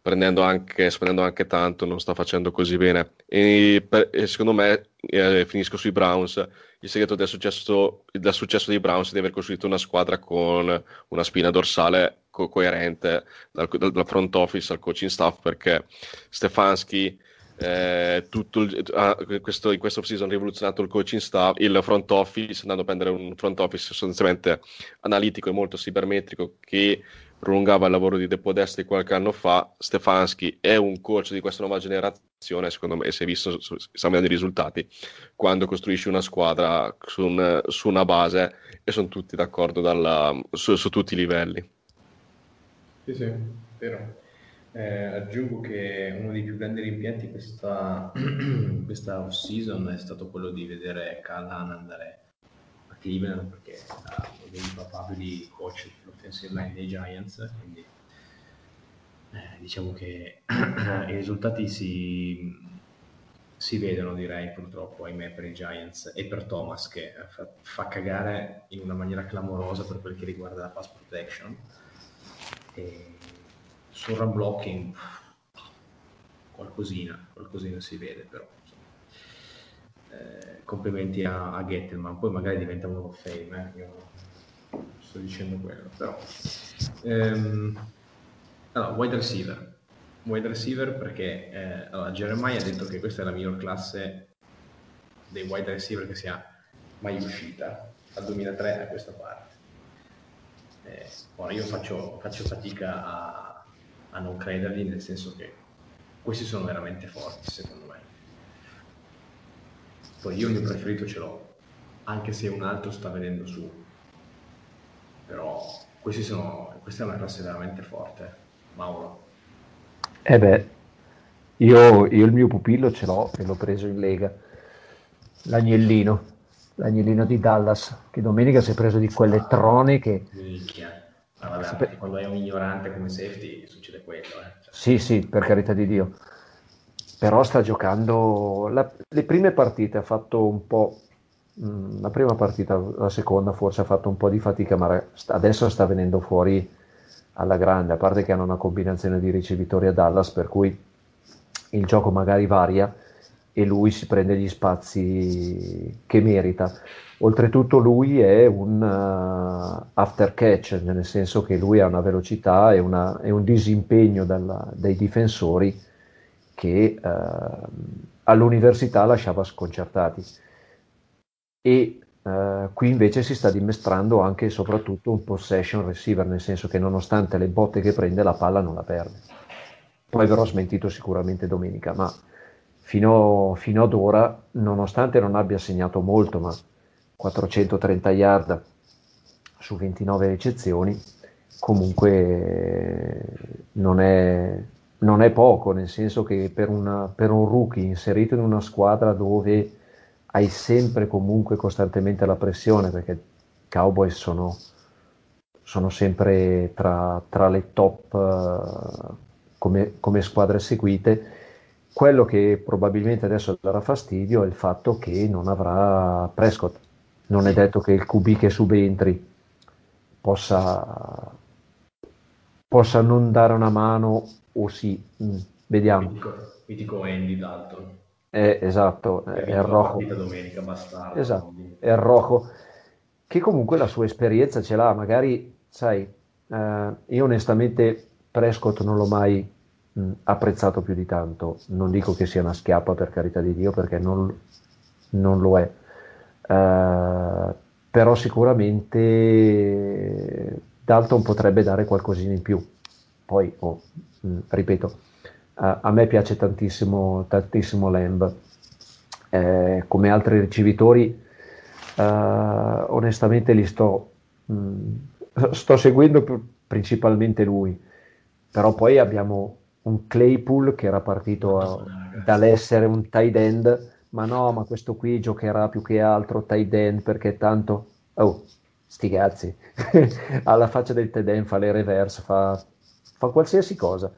prendendo anche, spendendo anche tanto non sta facendo così bene e, per- e secondo me eh, finisco sui Browns il segreto del successo, del successo dei Browns è di aver costruito una squadra con una spina dorsale co- coerente dal, dal- front office al coaching staff perché Stefanski eh, tutto il- ah, questo, in questo season ha rivoluzionato il coaching staff, il front office, andando a prendere un front office sostanzialmente analitico e molto cibermetrico che prolungava il lavoro di De Podesta di qualche anno fa. Stefanski è un coach di questa nuova generazione, secondo me, si è visto, stiamo vedendo i risultati, quando costruisci una squadra su, un- su una base e sono tutti d'accordo dalla- su, su tutti i livelli. Sì, sì, vero. Eh, aggiungo che uno dei più grandi rimpianti questa, [CLEARS THROAT] questa off-season è stato quello di vedere Callahan andare Cleveland perché era uno dei papabili coach dell'offensive line dei Giants, quindi eh, diciamo che [CLEARS THROAT] i risultati si, si vedono, direi, purtroppo, ahimè, per i Giants e per Thomas che eh, fa, fa cagare in una maniera clamorosa per quel che riguarda la pass protection. E sul run blocking qualcosina, qualcosina si vede però. Eh, complimenti a, a Gettelman, poi magari diventa un of Fame, eh, io sto dicendo quello, però. Ehm, allora, wide receiver. Wide receiver perché eh, allora, Jeremiah ha detto che questa è la miglior classe dei wide receiver che sia mai uscita dal 2003 a questa parte. Eh, ora io faccio, faccio fatica a, a non credergli, nel senso che questi sono veramente forti, secondo me. Poi io il mio preferito ce l'ho, anche se un altro sta venendo su. Però questi sono, questa è una classe veramente forte, Mauro. Eh beh, io, io il mio pupillo ce l'ho e l'ho preso in Lega, l'agnellino, l'agnellino di Dallas, che domenica si è preso di quelle trone che... Minchia. Ma vabbè, quando hai un ignorante come safety succede quello, eh. Cioè, Sì, sì, per carità di Dio. Però sta giocando... la- le prime partite ha fatto un po' Mm, La prima partita, la seconda forse ha fatto un po' di fatica, ma adesso sta venendo fuori alla grande, a parte che hanno una combinazione di ricevitori a Dallas, per cui il gioco magari varia e lui si prende gli spazi che merita. Oltretutto lui è un uh, after catch, nel senso che lui ha una velocità e, una- e un disimpegno dalla- dai difensori che eh, all'università lasciava sconcertati. E eh, qui invece si sta dimostrando anche e soprattutto un possession receiver, nel senso che nonostante le botte che prende, la palla non la perde. Poi verrò smentito sicuramente domenica, ma fino, fino ad ora, nonostante non abbia segnato molto, ma 430 yard su 29 ricezioni, comunque non è, non è poco, nel senso che per, una- per un rookie inserito in una squadra dove hai sempre comunque costantemente la pressione, perché i Cowboys sono, sono sempre tra, tra le top eh, come, come squadre seguite. Quello che probabilmente adesso darà fastidio è il fatto che non avrà Prescott. Non è detto che il QB che subentri possa, possa non dare una mano o sì, Mm, vediamo. Mitico, Andy Dalton. Eh, esatto, ha è Rojo. partita domenica, bastardo. Esatto, è il Rojo, che comunque la sua esperienza ce l'ha, magari, sai, eh, io onestamente Prescott non l'ho mai mh, apprezzato più di tanto, non dico che sia una schiappa per carità di Dio, perché non, non lo è, Eh, però sicuramente Dalton potrebbe dare qualcosina in più. Poi, oh, ripeto, a, a me piace tantissimo, tantissimo Lamb. Eh, come altri ricevitori, eh, onestamente li sto, mh, sto seguendo pr- principalmente lui, però poi abbiamo un Claypool che era partito a- dall'essere un tight end, ma no, ma questo qui giocherà più che altro tight end perché tanto, oh, sti cazzi, [LAUGHS] alla faccia del tight end fa le reverse, fa, fa qualsiasi cosa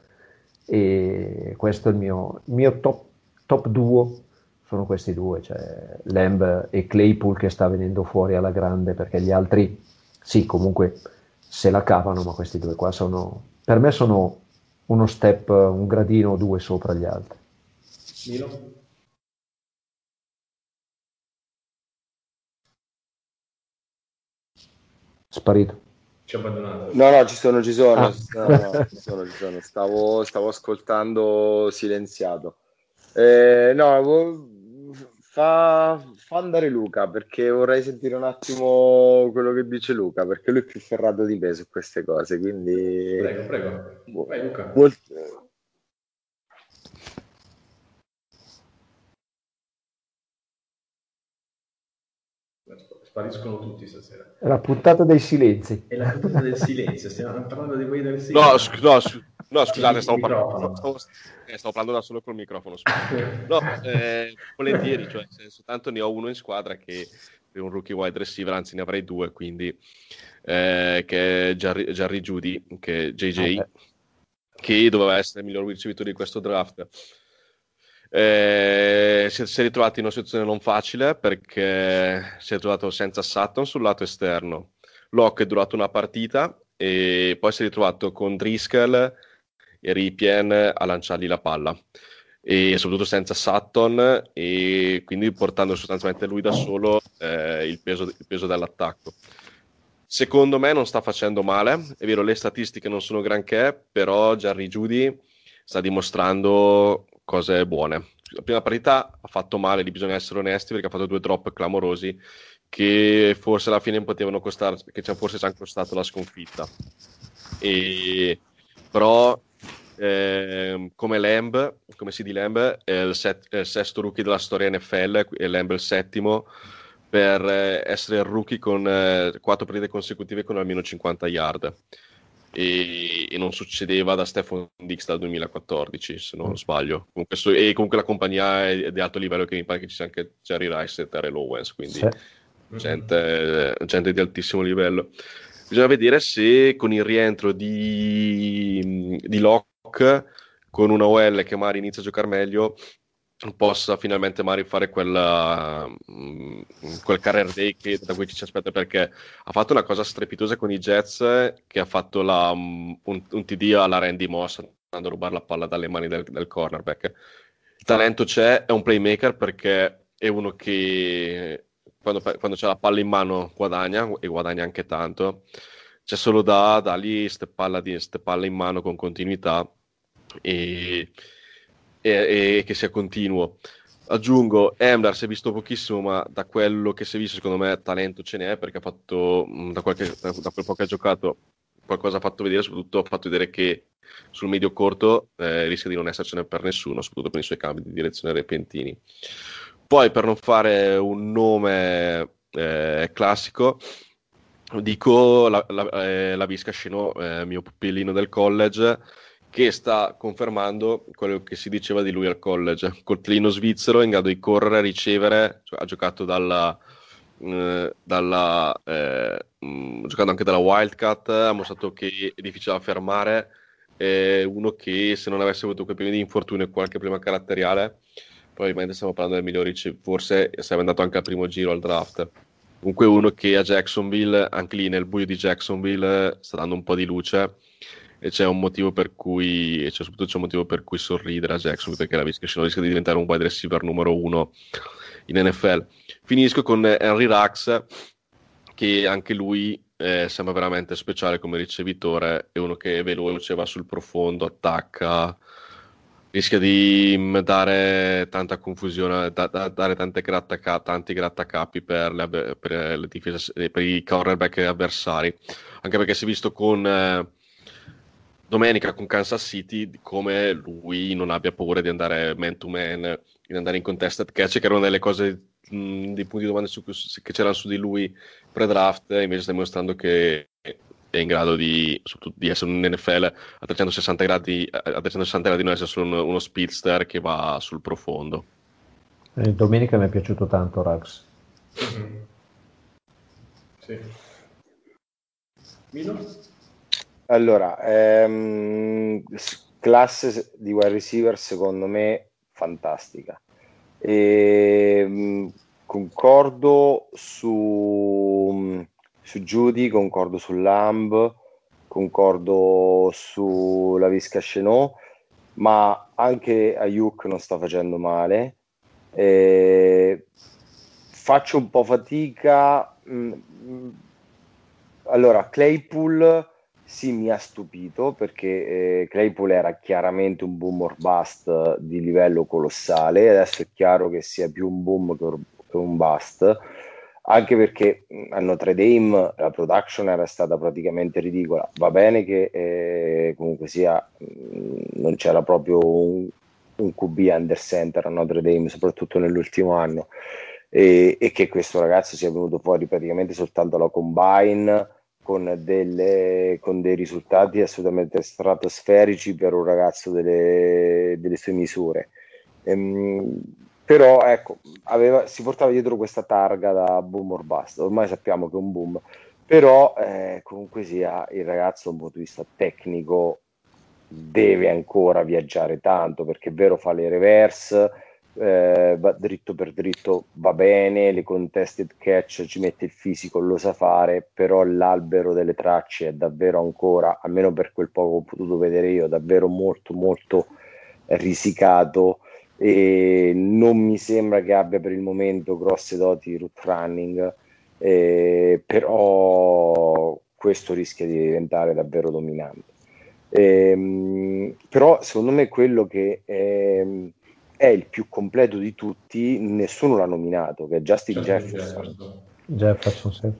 e questo è il mio, il mio top, top duo sono questi due, cioè Lamb e Claypool che sta venendo fuori alla grande perché gli altri sì, comunque se la cavano, ma questi due qua sono per me sono uno step, un gradino o due sopra gli altri. Milo? Sparito. Ci ha abbandonato. No, no, ci sono, ci sono, Ah. no, no, ci sono, ci sono. Stavo, stavo ascoltando silenziato. Eh, no, fa, fa andare Luca perché vorrei sentire un attimo quello che dice Luca perché lui è più ferrato di me su queste cose, quindi Prego, prego. Vai Luca. Molt- Spariscono tutti stasera. È la puntata dei silenzi. È la puntata del silenzio, stiamo parlando di quelli del No, silenzio. sc- no, sc- no, scusate, stavo parlando, stavo, eh, stavo parlando da solo col microfono. No, eh, volentieri, cioè, nel senso, tanto ne ho uno in squadra che per un rookie wide receiver, anzi ne avrei due, quindi eh, che è Jarry, Jarry Judy, che è JJ, Vabbè. che doveva essere il miglior ricevitore di questo draft. Eh, si, è, ritrovato in una situazione non facile perché si è trovato senza Sutton sul lato esterno. Locke è durato una partita e poi si è ritrovato con Driscoll e Ripien a lanciargli la palla e soprattutto senza Sutton e quindi portando sostanzialmente lui da solo eh, il, peso, il peso dell'attacco. Secondo me non sta facendo male, è vero le statistiche non sono granché, però Jerry Judy sta dimostrando cose buone. La prima partita ha fatto male, lì bisogna essere onesti perché ha fatto due drop clamorosi che forse alla fine potevano costare, che ci- forse ci hanno costato la sconfitta. E, però ehm, come Lamb, come CD Lamb, è il, set- è il sesto rookie della storia NFL e Lamb è il settimo per eh, essere il rookie con eh, quattro partite consecutive con almeno 50 yard. E, e non succedeva da Stefan Dix dal 2014, se non sbaglio. Comunque, so- e comunque la compagnia è di alto livello, che mi pare che ci sia anche Jerry Rice e Terrell Owens, quindi Sì. gente, gente di altissimo livello. Bisogna vedere se con il rientro di, di Locke, con una OL che magari inizia a giocare meglio, possa finalmente Mari fare quella, mm, quel career day che, da cui ci aspetta perché ha fatto una cosa strepitosa con i Jets che ha fatto la, mm, un, un, TD alla Randy Moss andando a rubare la palla dalle mani del, del cornerback. Il talento c'è, è un playmaker perché è uno che quando, quando c'è la palla in mano guadagna e guadagna anche tanto. C'è solo da dargli queste palle in mano con continuità e e, e che sia continuo. Aggiungo, Emler si è visto pochissimo, ma da quello che si è visto, secondo me, talento ce n'è perché ha fatto, da, qualche, da, quel po' che ha giocato, qualcosa ha fatto vedere, soprattutto ha fatto vedere che sul medio corto eh, rischia di non essercene per nessuno, soprattutto per i suoi cambi di direzione repentini. Poi, per non fare un nome eh, classico, dico la, la, eh, la Visca Sceno, eh, mio pupillino del college, che sta confermando quello che si diceva di lui al college, col trino svizzero in grado di correre, ricevere, cioè, ha giocato dalla, eh, dalla eh, mm, giocando anche dalla Wildcat, ha mostrato che è difficile da fermare, è uno che se non avesse avuto quei primi di infortunio e qualche problema caratteriale, probabilmente stiamo parlando del migliori, forse sarebbe andato anche al primo giro al draft. Comunque uno che a Jacksonville, anche lì nel buio di Jacksonville, sta dando un po' di luce e c'è un motivo per cui, c'è soprattutto c'è un motivo per cui sorridere a Jackson perché la Visca rischia di diventare un wide receiver numero uno in NFL. Finisco con Henry Rax, che anche lui eh, sembra veramente speciale come ricevitore, è uno che è veloce, va sul profondo, attacca, rischia di mm, dare tanta confusione, da, da, dare grattaca, tanti grattacapi per, le, per, le difese, per i cornerback avversari, anche perché si è visto con... Eh, domenica con Kansas City come lui non abbia paura di andare man to man, di andare in contested catch, che erano delle cose, mh, dei punti di domanda su, che c'erano su di lui pre-draft, invece sta dimostrando che è in grado di, di essere un NFL a 360 gradi, a 360 gradi non essere solo uno, uno speedster che va sul profondo. Eh, domenica mi è piaciuto tanto Rax. Mm-hmm. Sì. Milo? Allora, ehm, classe di wide receiver secondo me fantastica. E, ehm, concordo su, su Judy, concordo su Lamb, concordo sulla Visca Chenot, ma anche Ayuk non sta facendo male. E, faccio un po' fatica. Mm, mm, allora, Claypool sì, mi ha stupito perché eh, Claypool era chiaramente un boom or bust di livello colossale, adesso è chiaro che sia più un boom che un bust, anche perché a Notre Dame la production era stata praticamente ridicola. Va bene che eh, comunque sia non c'era proprio un, un QB under center a Notre Dame, soprattutto nell'ultimo anno, e, e che questo ragazzo sia venuto fuori praticamente soltanto alla combine con, delle, con dei risultati assolutamente stratosferici per un ragazzo delle, delle sue misure. Ehm, però ecco, aveva, si portava dietro questa targa da boom or bust, ormai sappiamo che è un boom, però eh, comunque sia il ragazzo da un punto di vista tecnico deve ancora viaggiare tanto perché è vero fa le reverse, eh, va dritto per dritto va bene, le contested catch ci mette il fisico, lo sa fare, però l'albero delle tracce è davvero ancora, almeno per quel poco che ho potuto vedere io, davvero molto molto risicato e non mi sembra che abbia per il momento grosse doti di root running, eh, però questo rischia di diventare davvero dominante. Eh, però secondo me quello che... Eh, è il più completo di tutti, nessuno l'ha nominato, che è Justin, Justin Jefferson. Jefferson, sì.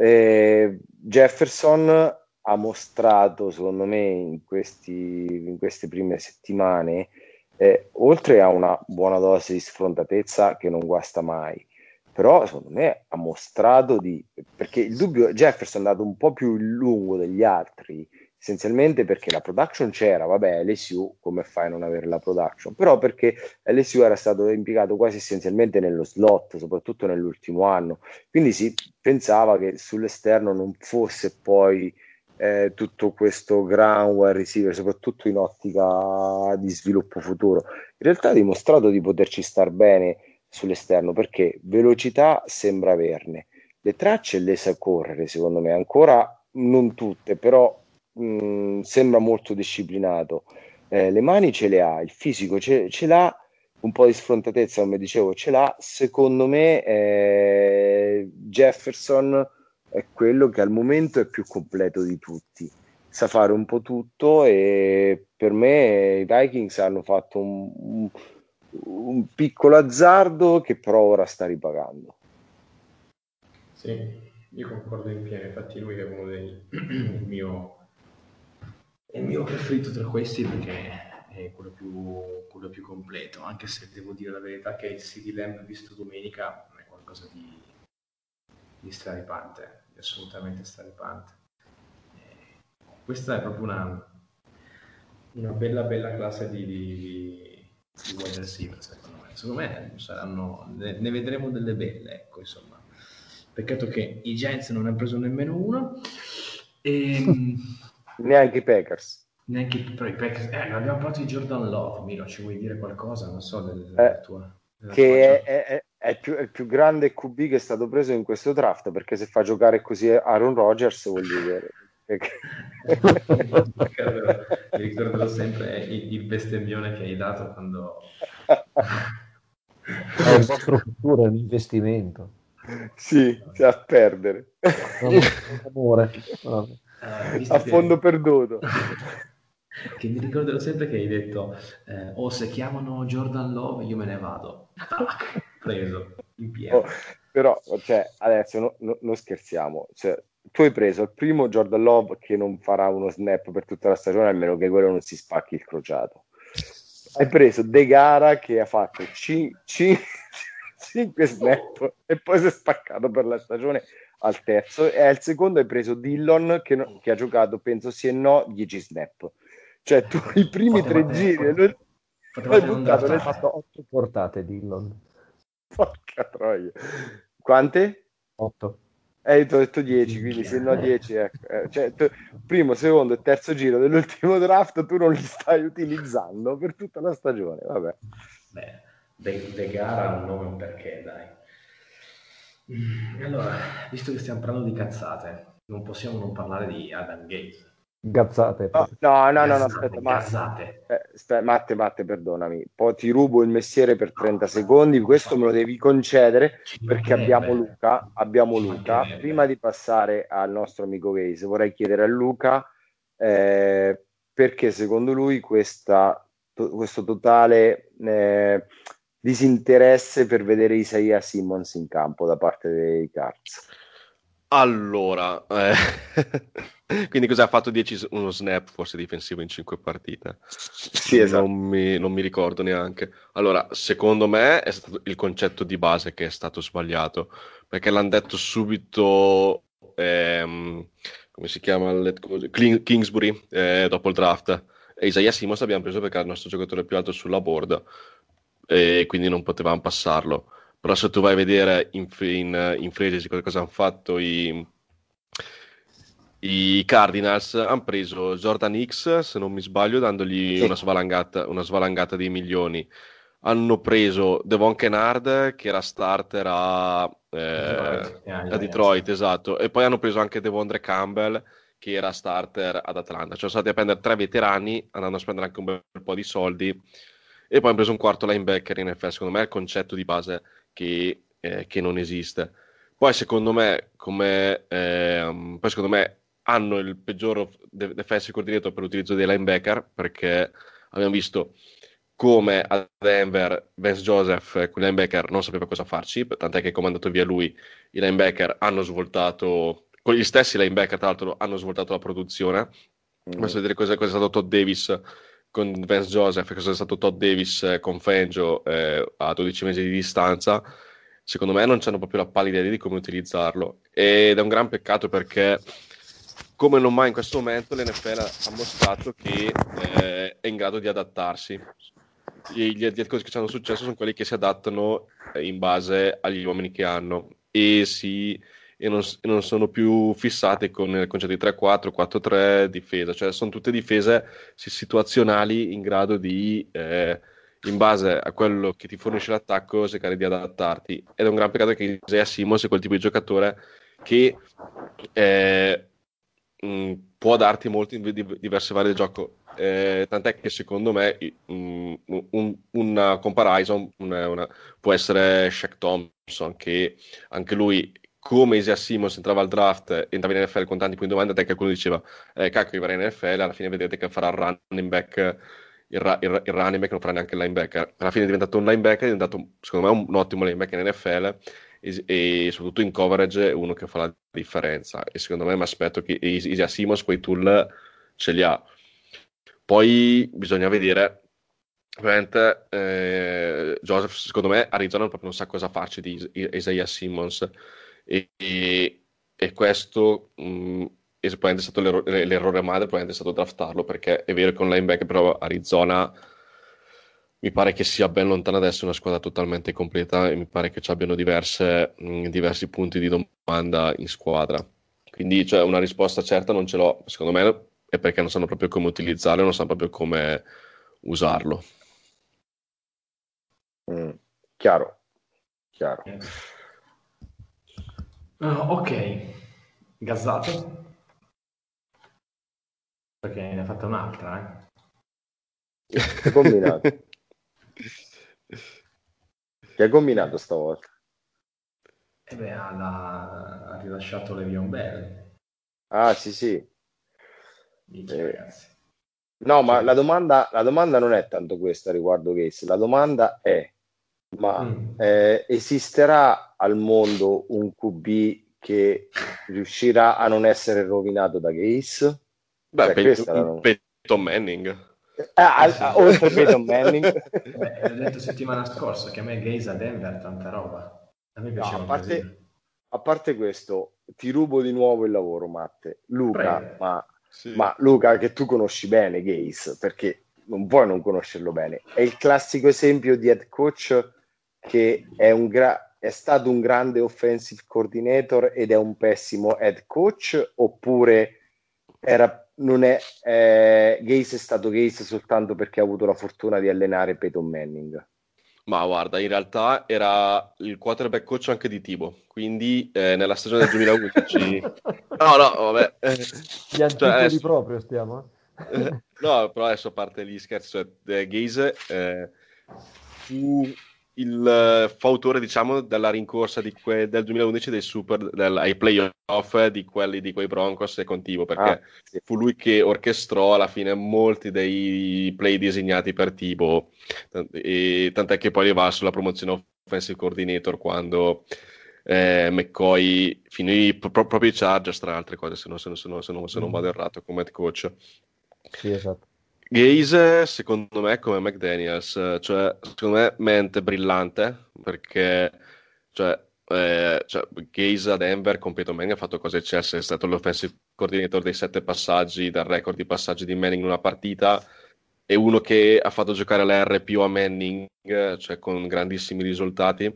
eh, Jefferson ha mostrato, secondo me, in, questi, in queste prime settimane, eh, oltre a una buona dose di sfrontatezza che non guasta mai, però secondo me ha mostrato di... perché il dubbio Jefferson è andato un po' più in lungo degli altri, essenzialmente perché la production c'era, vabbè, LSU come fai a non avere la production? Però perché LSU era stato impiegato quasi essenzialmente nello slot, soprattutto nell'ultimo anno, quindi si pensava che sull'esterno non fosse poi eh, tutto questo ground wide receiver, soprattutto in ottica di sviluppo futuro. In realtà ha dimostrato di poterci star bene sull'esterno perché velocità sembra averne, le tracce le sa correre, secondo me, ancora non tutte, però mh, sembra molto disciplinato. Eh, le mani ce le ha, il fisico ce, ce l'ha, un po' di sfrontatezza, come dicevo, ce l'ha. Secondo me eh, Jefferson è quello che al momento è più completo di tutti. Sa fare un po' tutto e per me i Vikings hanno fatto un, un, un piccolo azzardo che però ora sta ripagando. Sì, io concordo in pieno, infatti lui è uno dei [CLEARS THROAT] mio, è il mio preferito tra questi perché è quello più, quello più completo, anche se devo dire la verità che il CD Lamb visto domenica è qualcosa di, di straripante, di assolutamente straripante. Eh, Questa è proprio una, una bella bella classe di, di, di wide receiver, secondo me. Secondo me saranno, ne, ne vedremo delle belle, ecco, insomma. Peccato che i Giants non ne hanno preso nemmeno uno. E, Neanche i Packers. neanche però i Packers. Eh, non abbiamo parlato di Jordan Love, Milo, ci vuoi dire qualcosa? Non so, del, della Eh, tua... della che tua- è, è- è- più, è il più grande QB che è stato preso in questo draft perché se fa giocare così Aaron Rodgers vuol dire [LAUGHS] Mi ricorderò sempre il, il bestemmione che hai dato quando... [LAUGHS] È il vostro futuro, è un investimento. Sì, c'è a perdere. Amore. Eh, a che- fondo perduto. Che mi ricorderò sempre che hai detto eh, o se chiamano Jordan Love io me ne vado preso in pieno Oh, però cioè, adesso no- no- non scherziamo. Cioè, tu hai preso il primo Jordan Love che non farà uno snap per tutta la stagione a meno che quello non si spacchi il crociato. Hai preso De Gara che ha fatto 5 snap [LAUGHS] e poi si è spaccato per la stagione al terzo e al secondo hai preso Dillon che, no- che ha giocato penso sì e no 10 snap cioè tu [LAUGHS] i primi tre Potevate- giri l'hai potevate non buttato Ha nel draftare. fatto 8 portate Dillon. porca troia quante? 8. Eh, ti ho detto 10, quindi se no 10, ecco. Eh, cioè, tu- primo, secondo e terzo giro dell'ultimo draft tu non li stai utilizzando per tutta la stagione, vabbè. Beh, De, De Gara ha un nome un perché, dai. Mm, e Allora, visto che stiamo parlando di cazzate, non possiamo non parlare di Adam Gates. Gazzate. no, no, no, no, aspetta, ma, cazzate. eh, Matte, Matte, perdonami, poi ti rubo il mestiere per 30 secondi, questo me lo devi concedere perché abbiamo Luca, abbiamo Luca. Prima di passare al nostro amico Gaze, vorrei chiedere a Luca eh, perché secondo lui questa, to- questo totale eh, disinteresse per vedere Isaiah Simmons in campo da parte dei Cards. Allora, eh, [LAUGHS] quindi cosa ha fatto 10 s- uno snap forse difensivo in 5 partite? Sì, esatto. Non mi, non mi ricordo neanche. Allora, secondo me è stato il concetto di base che è stato sbagliato, perché l'hanno detto subito, ehm, come si chiama, Kingsbury, eh, dopo il draft. E Isaiah Simmons l'abbiamo preso perché era il nostro giocatore più alto sulla board e quindi non potevamo passarlo. Però se tu vai a vedere in, in, in free agency cosa hanno fatto i, i Cardinals, hanno preso Jordan X, se non mi sbaglio, dandogli Sì. una svalangata, una svalangata di milioni. Hanno preso Devon Kennard, che era starter a, eh, Detroit, a. Detroit, esatto. E poi hanno preso anche Devondre Campbell, che era starter ad Atlanta. Cioè, sono stati a prendere tre veterani, andando a spendere anche un bel po' di soldi. E poi hanno preso un quarto linebacker in NFL. Secondo me è il concetto di base che, eh, che non esiste. Poi, secondo me, come, ehm, poi secondo me hanno il peggior de- defensive coordinator per l'utilizzo dei linebacker, perché abbiamo visto come a Denver Vance Joseph eh, con i linebacker non sapeva cosa farci, tant'è che come è andato via lui, i linebacker hanno svoltato, con gli stessi linebacker tra l'altro hanno svoltato la produzione. Basta vedere cosa, cosa è stato Todd Davis con Vance Joseph e cosa è stato Todd Davis eh, con Fangio eh, a 12 mesi di distanza. Secondo me non c'hanno proprio la pallida idea di come utilizzarlo ed è un gran peccato perché come non mai in questo momento l'NFL ha mostrato che eh, è in grado di adattarsi. Gli, coach che ci hanno successo sono quelli che si adattano eh, in base agli uomini che hanno e, si, e non, e non sono più fissate con il concetto di 3-4, 4-3 difesa, cioè sono tutte difese situazionali in grado di, eh, in base a quello che ti fornisce l'attacco, cercare di adattarti. Ed è un gran peccato che Isaiah Simons è quel tipo di giocatore che eh, mh, può darti molti diverse varie di gioco. Eh, tant'è che secondo me mh, un, una comparison una, una, può essere Shaq Thompson, che anche lui come Isaiah Simons entrava al draft, entrava in NFL con tanti punti di domanda, che qualcuno diceva, eh, cacchio, va in NFL, alla fine vedete che farà il running back, il, ra- il, il running back non farà neanche il linebacker. Alla fine è diventato un linebacker, è diventato, secondo me, un, un ottimo linebacker in NFL, e, e, soprattutto in coverage è uno che fa la differenza. E secondo me mi aspetto che Isaiah Simons quei tool ce li ha. Poi bisogna vedere Ovviamente eh, Joseph, secondo me, Arizona proprio non sa cosa farci di Isaiah Simmons e, e, e questo mh, è probabilmente stato l'errore, l'errore madre, probabilmente è stato draftarlo perché è vero che un linebacker però Arizona mi pare che sia ben lontana da essere una squadra totalmente completa e mi pare che ci abbiano diverse, mh, diversi punti di domanda in squadra. Quindi cioè, una risposta certa non ce l'ho, secondo me è perché non sanno proprio come utilizzarlo, non sanno proprio come usarlo. Mm, chiaro, chiaro. Uh, ok, Gazzato? Perché ne ha fatta un'altra, eh? Che combinato? che ha combinato stavolta? Eh beh, ha, ha rilasciato Levion Bell. Ah, sì, sì. Dice, eh. ragazzi. No, ma la domanda, la domanda non è tanto questa riguardo Gates, la domanda è ma mm. eh, esisterà al mondo un QB che riuscirà a non essere rovinato da Gaze? Beh, cioè, Pe- non... Peyton Manning. Ah, sì. ah, oltre Peyton Manning. [LAUGHS] Beh, l'ho detto settimana scorsa che a me Gaze a Denver tanta roba. A me piaceva no, a, parte, a parte questo, ti rubo di nuovo il lavoro, Matte. Luca, ma, sì. ma Luca, che tu conosci bene Gaze, perché non puoi non conoscerlo bene. È il classico esempio di head coach che è, un gra- è stato un grande offensive coordinator ed è un pessimo head coach oppure era, non è, eh, Gaze è stato Gaze soltanto perché ha avuto la fortuna di allenare Peyton Manning? Ma guarda, in realtà era il quarterback coach anche di Tibo, quindi eh, nella stagione del 2011... [LAUGHS] no, no, vabbè. Gli antipodi cioè, adesso... proprio stiamo. Eh, [LAUGHS] no, però adesso a parte gli scherzi, cioè, eh, Gaze eh, fu il uh, fautore, diciamo, della rincorsa que- del 2011 dei super, del, ai playoff di quelli di quei Broncos e Contivo, perché ah, sì. fu lui che orchestrò alla fine molti dei play disegnati per Tibo, e tant'è che poi va sulla promozione offensive coordinator quando eh, McCoy finì pro- proprio i Chargers, tra altre cose, se non, se non, se non, se non, vado errato, come head coach. Sì, esatto. Gaze, secondo me, come McDaniels, cioè, secondo me, mente brillante, perché, cioè, eh, cioè, Gaze a Denver con Peyton Manning ha fatto cose eccesse, è stato l'offensive coordinator dei sette passaggi, dal record di passaggi di Manning in una partita, è uno che ha fatto giocare l'R più a Manning, cioè con grandissimi risultati,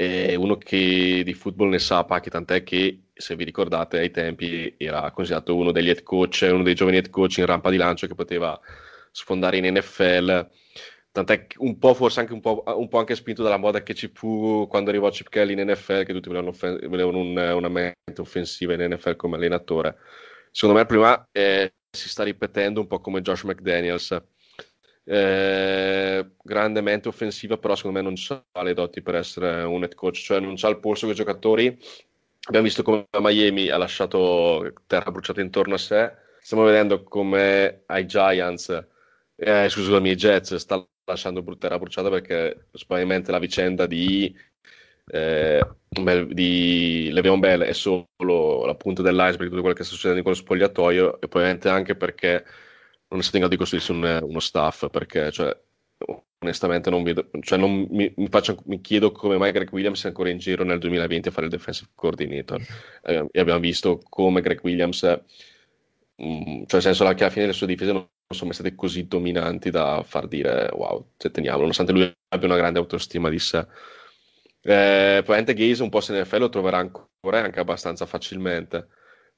è uno che di football ne sa pacchi, tant'è che se vi ricordate ai tempi era considerato uno degli head coach, uno dei giovani head coach in rampa di lancio che poteva sfondare in NFL. Tant'è un po', forse anche un po', un po', anche spinto dalla moda che ci fu quando arrivò Chip Kelly in NFL, che tutti volevano, offen- volevano un, una mente offensiva in NFL come allenatore. Secondo me, prima eh, si sta ripetendo un po' come Josh McDaniels. Eh, grandemente offensiva, però secondo me non ha le doti per essere un head coach, cioè non ha il polso con giocatori Abbiamo visto come Miami ha lasciato terra bruciata intorno a sé. Stiamo vedendo come ai Giants, eh, scusami, ai Jets sta lasciando terra bruciata perché probabilmente la vicenda di, eh, di Le'Veon Bell è solo la punta dell'iceberg di tutto quello che sta succedendo in quello spogliatoio e probabilmente anche perché non è stato in grado di costruirsi un, uno staff perché cioè, onestamente non vedo, cioè non, mi, mi, faccio, mi, chiedo come mai Greg Williams sia ancora in giro nel 2020 a fare il defensive coordinator. Eh, e abbiamo visto come Greg Williams mm, cioè nel senso che alla fine le sue difese non sono mai state così dominanti da far dire wow, cioè, teniamo, nonostante lui abbia una grande autostima di sé. Eh, probabilmente Gaze un po' se NFL lo troverà ancora e anche abbastanza facilmente,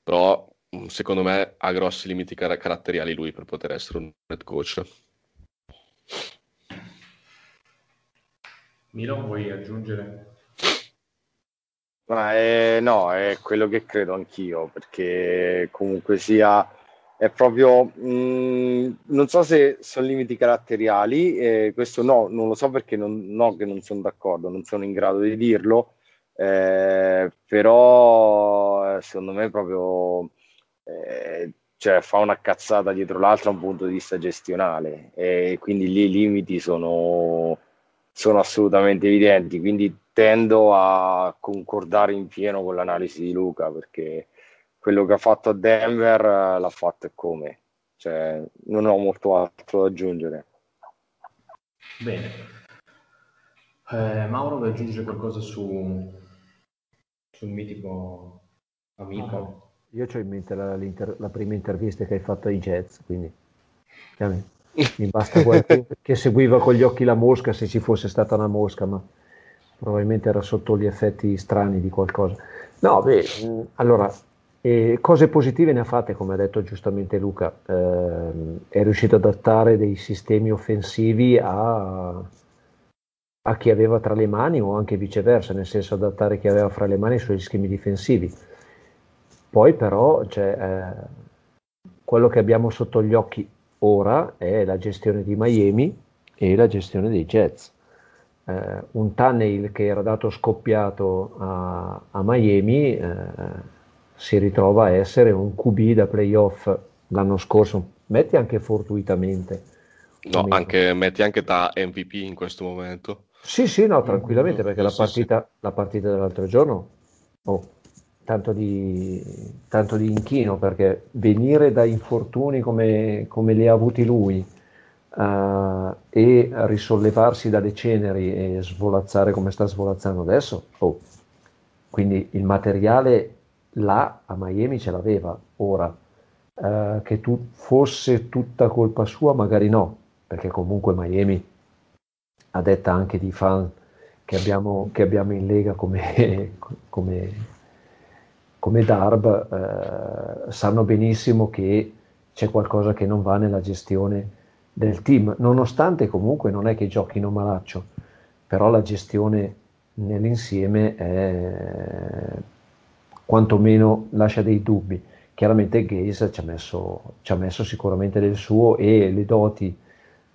però secondo me ha grossi limiti car- caratteriali lui per poter essere un head coach. Milo, vuoi aggiungere? Ma eh, no, è quello che credo anch'io, perché comunque sia, è proprio, mh, non so se sono limiti caratteriali, eh, questo no, non lo so perché non, no che non sono d'accordo, non sono in grado di dirlo, eh, però secondo me proprio eh, cioè, fa una cazzata dietro l'altra da un punto di vista gestionale e quindi lì i limiti sono, sono assolutamente evidenti, quindi tendo a concordare in pieno con l'analisi di Luca perché quello che ha fatto a Denver eh, l'ha fatto e come, cioè, non ho molto altro da aggiungere. Bene. Eh, Mauro, vuoi aggiungere qualcosa su, sul mitico amico? Io ho in mente la, la prima intervista che hai fatto ai Jets, quindi chiaramente, mi basta qualche [LAUGHS] che seguiva con gli occhi la mosca se ci fosse stata una mosca, ma probabilmente era sotto gli effetti strani di qualcosa. No, beh, mh, allora, eh, cose positive ne ha fatte, come ha detto giustamente Luca, Ehm, è riuscito ad adattare dei sistemi offensivi a, a chi aveva tra le mani o anche viceversa, nel senso adattare chi aveva fra le mani i suoi schemi difensivi. Poi però cioè, eh, quello che abbiamo sotto gli occhi ora è la gestione di Miami e la gestione dei Jets. Eh, un Tannehill che era dato scoppiato a, a Miami eh, si ritrova a essere un QB da playoff l'anno scorso, metti anche fortuitamente. No, anche, metti anche da MVP in questo momento. Sì, sì, no, tranquillamente, perché la partita, la partita dell'altro giorno, oh, tanto di, tanto di inchino, perché venire da infortuni come, come li ha avuti lui eh, e risollevarsi dalle ceneri e svolazzare come sta svolazzando adesso, oh, quindi il materiale là a Miami ce l'aveva, ora. Eh, che tu, fosse tutta colpa sua, magari no, perché comunque Miami a detta anche di fan che abbiamo, che abbiamo in Lega come, [LAUGHS] come, come Darb, eh, sanno benissimo che c'è qualcosa che non va nella gestione del team, nonostante comunque non è che giochino malaccio, però la gestione nell'insieme è quantomeno lascia dei dubbi. Chiaramente Gaze ci ha messo, ci ha messo sicuramente del suo e le doti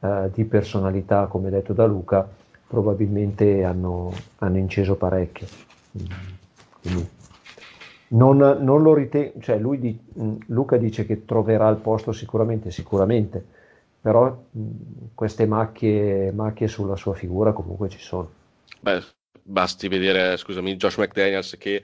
eh, di personalità, come detto da Luca, probabilmente hanno, hanno inciso parecchio. Mm, quindi non, non lo ritengo, cioè lui di- mm, Luca dice che troverà il posto sicuramente, sicuramente, però mh, queste macchie, macchie sulla sua figura comunque ci sono. Beh, basti vedere, scusami, Josh McDaniels che,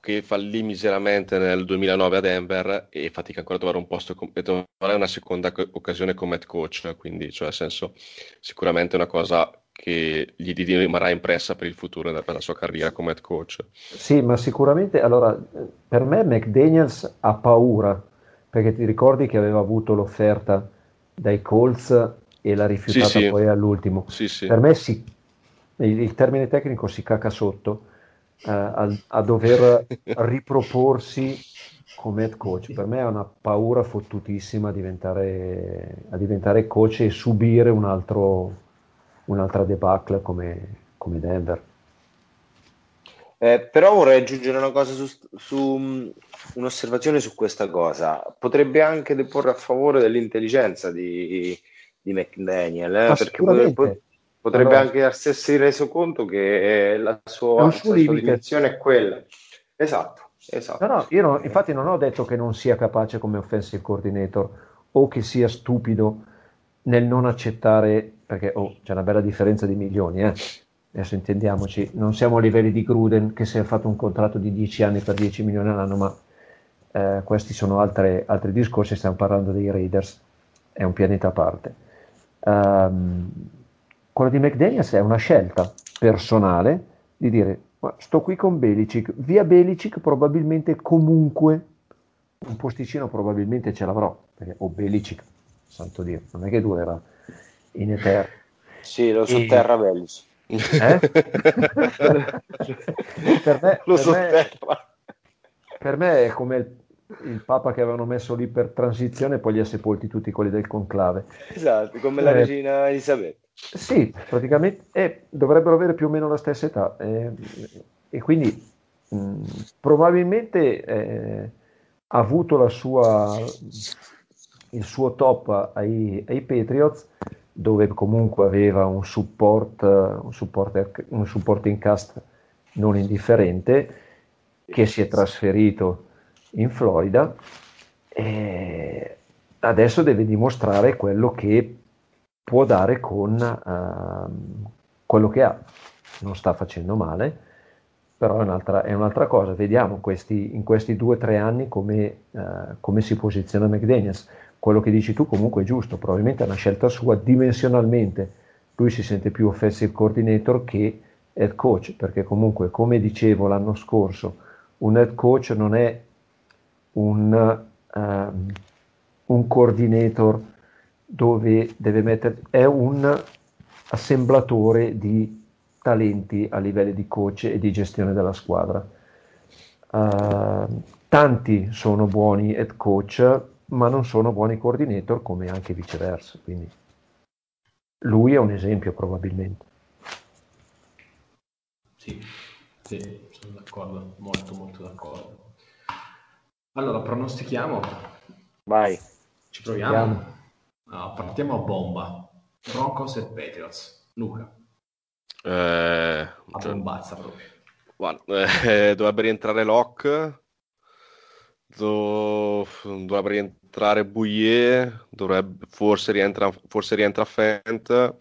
che fallì miseramente nel 2009 a Denver e fatica ancora a trovare un posto e trovare una seconda co- occasione come head coach, quindi cioè, nel senso, sicuramente è una cosa che gli rimarrà impressa per il futuro e per la sua carriera come head coach. Sì, ma sicuramente, allora, per me McDaniels ha paura, perché ti ricordi che aveva avuto l'offerta dai Colts e l'ha rifiutata Sì, sì. poi all'ultimo. Sì, sì. Per me si, il, il termine tecnico si caca sotto eh, a, a dover [LAUGHS] riproporsi come head coach. Per me è una paura fottutissima a diventare, a diventare coach e subire un altro, un'altra debacle come, come Denver. Eh, però vorrei aggiungere una cosa su, su mh, un'osservazione su questa cosa. Potrebbe anche deporre a favore dell'intelligenza di, di McDaniel, eh, perché potrebbe, potrebbe Allora- anche essersi reso conto che la sua, la sua limite. dimensione è quella. Esatto, esatto. No, no, io non- infatti non ho detto che non sia capace come offensive coordinator o che sia stupido nel non accettare, perché oh, c'è una bella differenza di milioni, eh. Adesso intendiamoci, non siamo a livelli di Gruden che si è fatto un contratto di 10 anni per 10 milioni all'anno, ma eh, questi sono altre- altri discorsi, stiamo parlando dei Raiders, è un pianeta a parte. Ehm, quello di McDaniels è una scelta personale di dire "Ma sto qui con Belicic, via Belicic probabilmente comunque un posticino probabilmente ce l'avrò, perché o Belicic, santo Dio, non è che durerà in eterno. Sì, lo E- sotterra Bellis. Eh? [LAUGHS] per me, Lo per me- per me è come il, il Papa che avevano messo lì per transizione e poi li ha sepolti tutti quelli del conclave. Esatto, come la Eh. regina Elisabetta. Sì, praticamente eh, dovrebbero avere più o meno la stessa età e quindi mh, probabilmente eh, ha avuto la sua, il suo top ai, ai Patriots dove comunque aveva un support, un support, un support in cast non indifferente che si è trasferito in Florida e adesso deve dimostrare quello che può dare con ehm, quello che ha. Non sta facendo male, però è un'altra, è un'altra cosa. Vediamo questi, in questi due o tre anni come, eh, come si posiziona McDaniels. Quello che dici tu comunque è giusto, probabilmente è una scelta sua dimensionalmente. Lui si sente più offensive coordinator che head coach, perché comunque, come dicevo l'anno scorso, un head coach non è un, ehm, un coordinator dove deve mettere, è un assemblatore di talenti a livello di coach e di gestione della squadra. Uh, tanti sono buoni head coach, ma non sono buoni coordinator, come anche viceversa. Quindi lui è un esempio probabilmente. Sì, sì, sono d'accordo, molto molto d'accordo. Allora, pronostichiamo, Vai. ci proviamo. No, partiamo a bomba. Broncos e Patriots. Luca, Eh, a bombazza proprio. guarda, eh, dovrebbe rientrare Locke, do- dovrebbe rientrare Bouillet, dovrebbe, forse, rientra, forse rientra Fent,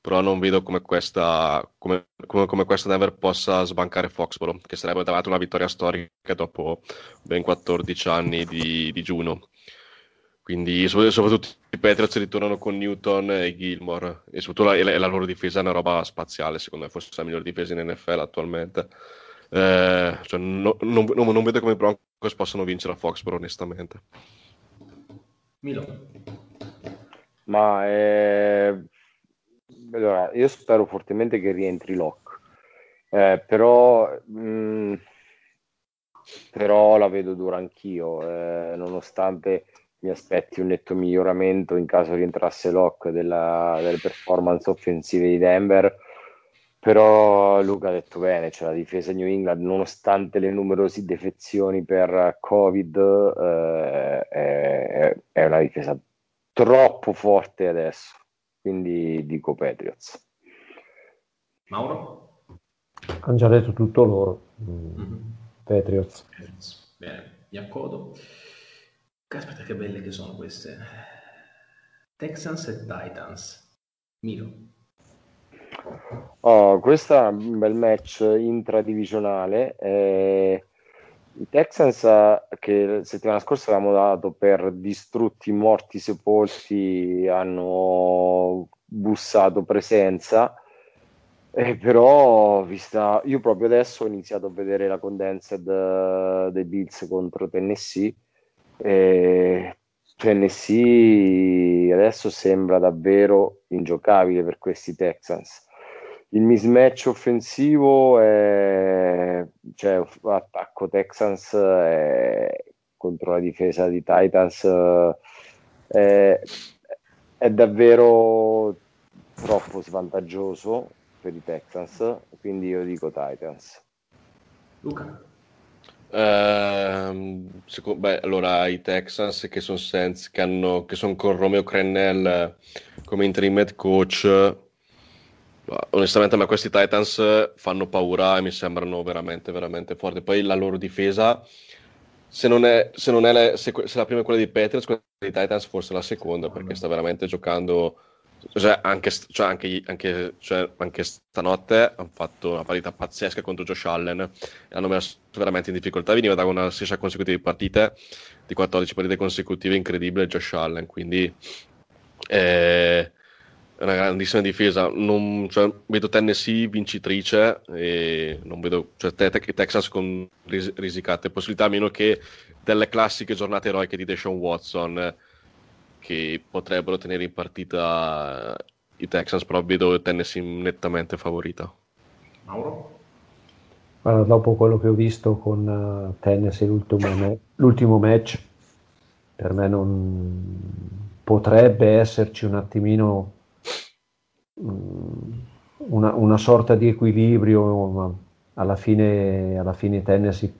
però non vedo come questa, come, come- come questa Denver possa sbancare Foxborough, che sarebbe davanti una vittoria storica dopo ben 14 anni di digiuno. Quindi so- soprattutto i Patriots ritornano con Newton e Gilmore e soprattutto la, la loro difesa è una roba spaziale, secondo me forse la migliore difesa in NFL attualmente. Eh, cioè, no- non, non- non vedo come i Broncos possano vincere a Foxborough onestamente. Milo, Ma eh, allora, io spero fortemente che rientri Locke, Eh, però, mh, però la vedo dura anch'io, eh, nonostante mi aspetti un netto miglioramento in caso rientrasse Locke della- delle performance offensive di Denver. Però Luca ha detto bene, cioè la difesa New England, nonostante le numerose defezioni per Covid, eh, è, è una difesa troppo forte adesso. Quindi dico Patriots. Mauro? Hanno già detto tutto loro. Mm, Mhm. Patriots. Patriots. Bene, mi accodo. Caspita che belle che sono queste. Texans e Titans. Milo. Oh, questo è un bel match intradivisionale. eh, I Texans eh, che settimana scorsa avevamo dato per distrutti, morti, sepolti, hanno bussato presenza. Eh, però, vista, io proprio adesso ho iniziato a vedere la condensed eh, dei Bills contro Tennessee. E Tennessee adesso sembra davvero ingiocabile per questi Texans. Il mismatch offensivo è, cioè attacco Texans è- contro la difesa di Titans è, è davvero troppo svantaggioso per i Texans, quindi io dico Titans. Luca. Ehm, seco- beh, allora i Texans che sono senza, che hanno, che sono con Romeo Crennel come interim head coach. Onestamente, a me questi Titans fanno paura e mi sembrano veramente, veramente forti. Poi la loro difesa, se non è, se non è la, se, se la prima è quella dei Patriots, quella dei Titans forse la seconda, perché sta veramente giocando. Cioè, anche, cioè, anche, anche, cioè, anche stanotte hanno fatto una partita pazzesca contro Josh Allen hanno messo veramente in difficoltà. Veniva da una striscia consecutiva di partite, di 14 partite consecutive, incredibile Josh Allen. Quindi eh, è una grandissima difesa. Non, cioè, vedo Tennessee vincitrice e non vedo cioè, te- te- Texas con ris- risicate possibilità, a meno che delle classiche giornate eroiche di Deshaun Watson eh, che potrebbero tenere in partita i Texans, però vedo Tennessee nettamente favorita. Mauro? Allora, dopo quello che ho visto con uh, Tennessee l'ultimo, me- l'ultimo match, per me non potrebbe esserci un attimino mm, una, una sorta di equilibrio, ma alla fine, alla fine i Tennessee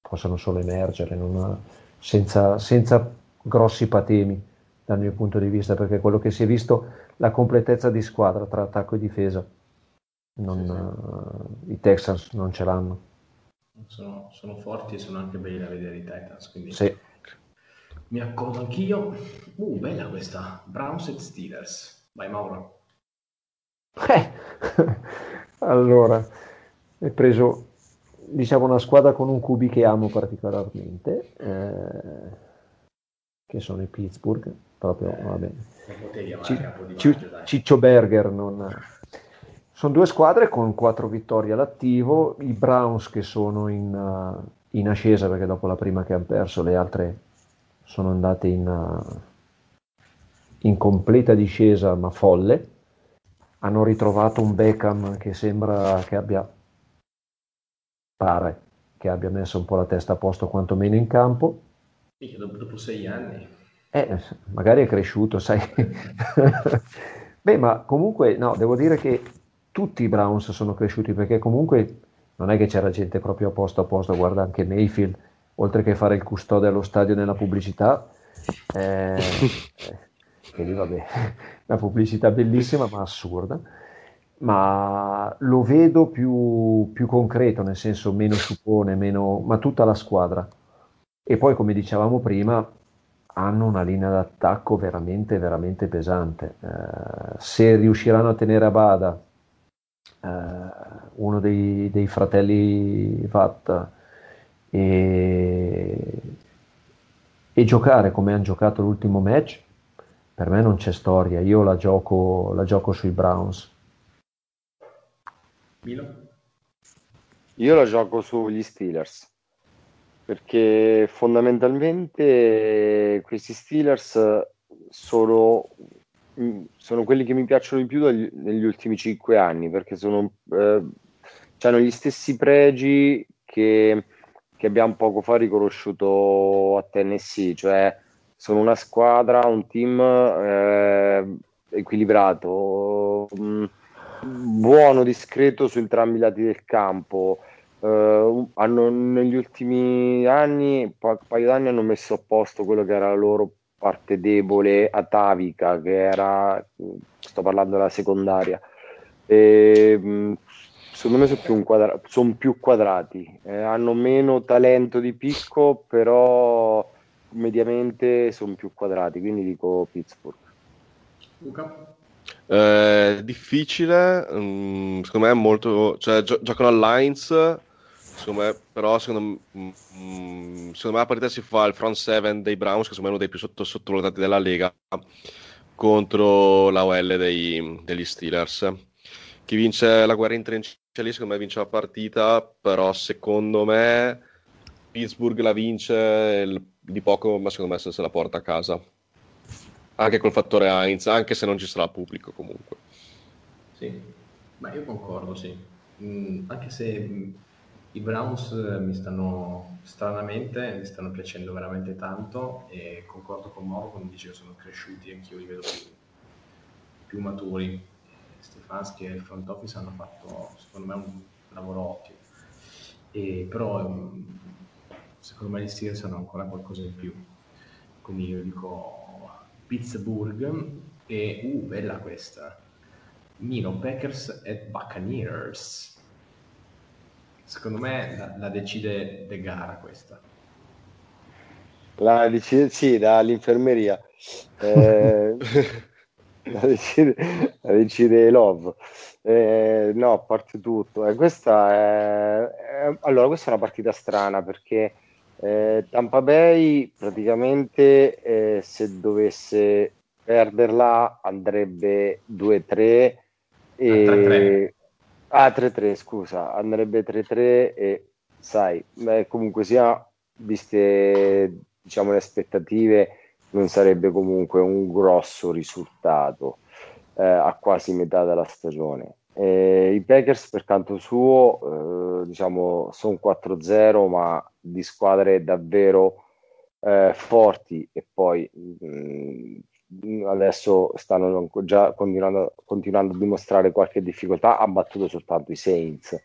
possono solo emergere non- senza, senza grossi patemi dal mio punto di vista, perché quello che si è visto, la completezza di squadra tra attacco e difesa, non, eh, i Texans non ce l'hanno. Sono, sono forti e sono anche belli da vedere i Titans, quindi Sì. mi accodo anch'io. Uh, bella questa, Browns e Steelers. Vai Mauro. Eh, [LAUGHS] allora, hai preso diciamo una squadra con un QB che amo particolarmente, eh, che sono i Pittsburgh, proprio, capo di Ci- maggio, dai. Ciccio Berger non... Sono due squadre con quattro vittorie all'attivo, i Browns che sono in, uh, in ascesa perché dopo la prima che hanno perso le altre sono andate in, uh, in completa discesa ma folle. Hanno ritrovato un Beckham che sembra che abbia, pare, che abbia messo un po' la testa a posto quantomeno in campo. Dopo sei anni. Eh, magari è cresciuto, sai. [LAUGHS] Beh, ma comunque, no, devo dire che tutti i Browns sono cresciuti perché comunque non è che c'era gente proprio a posto a posto, guarda anche Mayfield, oltre che fare il custode allo stadio nella pubblicità, eh, eh, che lì vabbè, [LAUGHS] una pubblicità bellissima ma assurda, ma lo vedo più, più concreto, nel senso meno suppone, meno, ma tutta la squadra. E poi, come dicevamo prima, hanno una linea d'attacco veramente, veramente pesante. Eh, se riusciranno a tenere a bada eh, uno dei, dei fratelli Vatt e, e giocare come hanno giocato l'ultimo match, per me non c'è storia. Io la gioco, la gioco sui Browns. Milo? Io la gioco sugli Steelers perché fondamentalmente questi Steelers sono, mm, sono quelli che mi piacciono di più dagli- negli ultimi cinque anni perché sono, eh, hanno gli stessi pregi che, che abbiamo poco fa riconosciuto a Tennessee, cioè sono una squadra, un team eh, equilibrato, mm, buono, discreto su entrambi i lati del campo. Eh, hanno negli ultimi anni, un pa- paio d'anni, hanno messo a posto quello che era la loro parte debole atavica, che era, sto parlando della secondaria. E, mh, secondo me sono più, un quadra- son più quadrati, Eh, hanno meno talento di picco, però mediamente sono più quadrati, quindi dico Pittsburgh. Luca? Eh, difficile, mm, secondo me è molto, cioè gio- giocano all'Heinz, secondo me, però secondo, m- mm, secondo me la partita si fa il front seven dei Browns, che secondo me è uno dei più sotto- sottovalutati della Lega, contro la OL dei- degli Steelers. Chi vince la guerra in trincea lì, secondo me vince la partita, però secondo me Pittsburgh la vince di poco, ma secondo me se se la porta a casa. Anche col fattore Heinz, anche se non ci sarà pubblico comunque. Sì, ma io concordo, sì. Mm, anche se mm, i Browns eh, mi stanno stranamente, mi stanno piacendo veramente tanto e concordo con Mauro quando dice che sono cresciuti, anch'io li vedo più, più maturi. Stefanski e il front office hanno fatto, secondo me, un lavoro ottimo. E, però, mm, secondo me, gli Steelers hanno ancora qualcosa in più. Quindi io dico Pittsburgh e, uh, bella questa. Mino Packers e Buccaneers. Secondo me la, la decide De Gara questa. La decide, sì, dall'infermeria. Eh, [LAUGHS] la, decide, la decide Love. Eh, no, a parte tutto. Eh, questa è, è- allora, questa è una partita strana perché eh, Tampa Bay praticamente eh, se dovesse perderla andrebbe 2-3 e... 3-3. Ah, 3-3, scusa, andrebbe 3-3 e sai, beh, comunque sia, viste diciamo le aspettative, non sarebbe comunque un grosso risultato. eh, a quasi metà della stagione. E I Packers per canto suo, eh, diciamo, sono 4-0, ma di squadre davvero eh, forti e poi mh, adesso stanno già continuando, continuando, a dimostrare qualche difficoltà, ha battuto soltanto i Saints.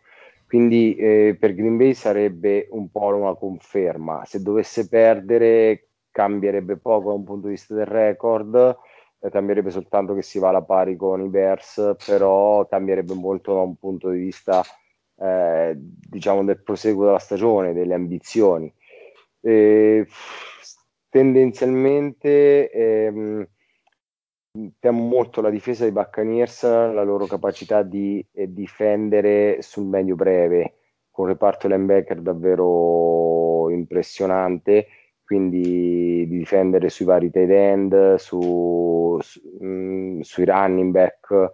Quindi eh, per Green Bay sarebbe un po' una conferma. Se dovesse perdere cambierebbe poco da un punto di vista del record, eh, cambierebbe soltanto che si va alla pari con i Bears, però cambierebbe molto da un punto di vista eh, diciamo del proseguo della stagione, delle ambizioni. E, tendenzialmente ehm, temo molto la difesa dei Buccaneers, la loro capacità di eh, difendere sul medio breve, con un reparto linebacker davvero impressionante, quindi di difendere sui vari tight end, su, su, mh, mm, sui running back,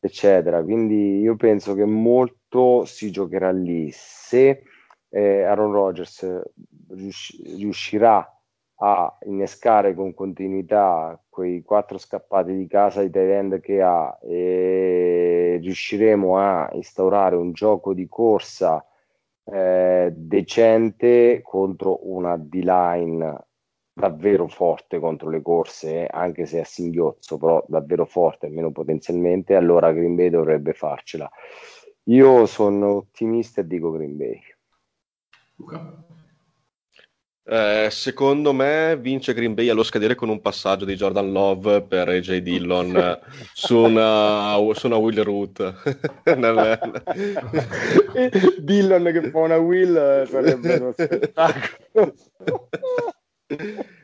eccetera. Quindi io penso che molto si giocherà lì. Se eh, Aaron Rodgers riuscirà a innescare con continuità quei quattro scappati di casa di tight che ha e riusciremo a instaurare un gioco di corsa eh, decente contro una D-line davvero forte contro le corse, anche se a singhiozzo, però davvero forte, almeno potenzialmente, allora Green Bay dovrebbe farcela. Io sono ottimista e dico Green Bay. Luca? Eh, secondo me vince Green Bay allo scadere con un passaggio di Jordan Love per AJ Dillon su, una, su una route. [LAUGHS] Nel... [LAUGHS] Dillon che fa una wheel sarebbe uno [LAUGHS] spettacolo.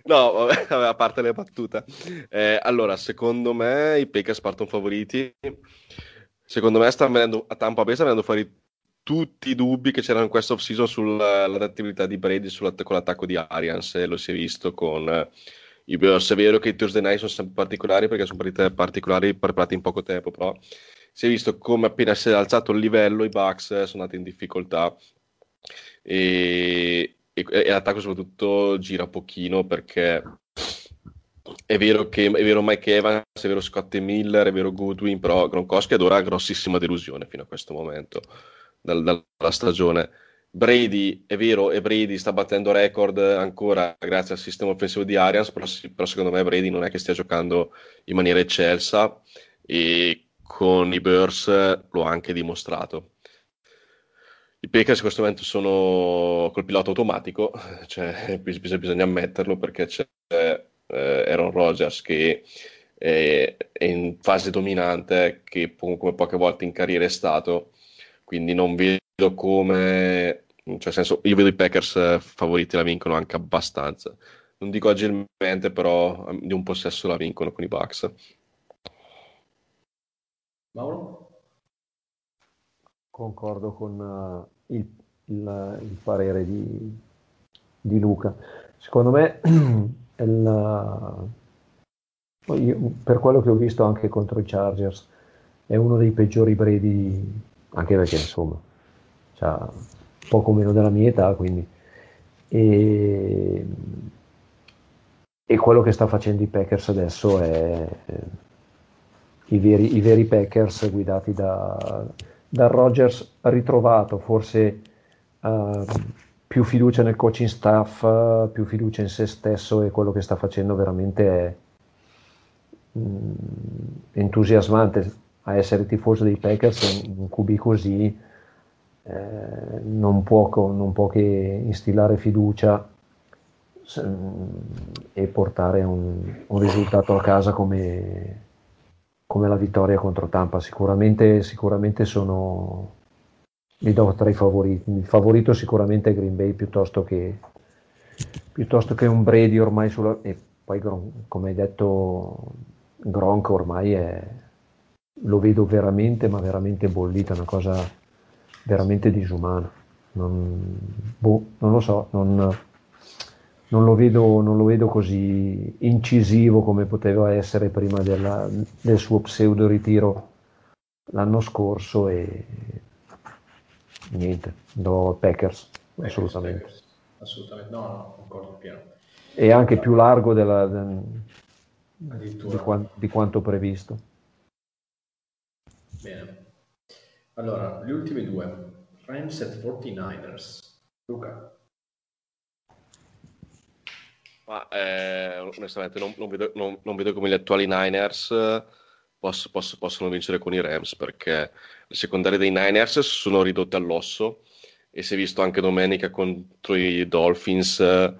No, vabbè, a parte le battute. Eh, allora, secondo me i Packers partono favoriti. Secondo me stanno venendo, a Tampa Bay sta venendo fuori tutti i dubbi che c'erano in questa off-season sull'adattabilità di Brady con l'attacco di Arians, e lo si è visto con eh, i Bears. È vero che i Thursday night sono sempre particolari perché sono partite particolari preparate in poco tempo, però si è visto come appena si è alzato il livello i Bucks sono andati in difficoltà e, e, e l'attacco soprattutto gira pochino perché è vero che è vero Mike Evans, è vero Scott Miller, è vero Goodwin, però Gronkowski ad ora grossissima delusione fino a questo momento dal, dalla stagione. Brady è vero e Brady sta battendo record ancora grazie al sistema offensivo di Arians, però, però, secondo me Brady non è che stia giocando in maniera eccelsa e con i Bears lo ha anche dimostrato. I Packers in questo momento sono col pilota automatico, cioè, bisogna ammetterlo perché c'è eh, Aaron Rodgers che è, è in fase dominante, che come poche volte in carriera è stato quindi non vedo come, cioè senso, io vedo i Packers eh, favoriti la vincono anche abbastanza. Non dico agilmente, però ehm, di un possesso la vincono con i Bucks. Mauro? Concordo con uh, il, il, il, parere di, di, Luca. Secondo me, [CLEARS THROAT] il, io, per quello che ho visto anche contro i Chargers, è uno dei peggiori Brady anche perché insomma ha poco meno della mia età, quindi. E, e quello che sta facendo i Packers adesso è i veri, i veri Packers guidati da, da Rogers ritrovato, forse uh, più fiducia nel coaching staff, uh, più fiducia in se stesso e quello che sta facendo veramente è mm, entusiasmante a essere tifoso dei Packers un QB così eh, non, può, non, può, che instillare fiducia e portare un, un risultato a casa come, come, la vittoria contro Tampa. Sicuramente, sicuramente sono, li do tra i favoriti. Il favorito sicuramente è Green Bay piuttosto che, piuttosto che un Brady ormai sulla... E poi, come hai detto, Gronk ormai è lo vedo veramente, ma veramente bollito, è una cosa veramente disumana. Non, boh, non lo so, non, non, lo vedo, non, lo vedo, così incisivo come poteva essere prima della, del suo pseudo ritiro l'anno scorso e niente, do Packers, Packers assolutamente. Packers. Assolutamente, no, no, concordo pieno. E anche più largo della, di, di, quanto previsto. Bene. Allora, gli ultimi due. Rams at 49ers. Luca. Ma eh, onestamente non, non vedo, non- non vedo come gli attuali Niners eh, poss- poss- possono vincere con i Rams perché le secondarie dei Niners sono ridotte all'osso e si è visto anche domenica contro i Dolphins eh,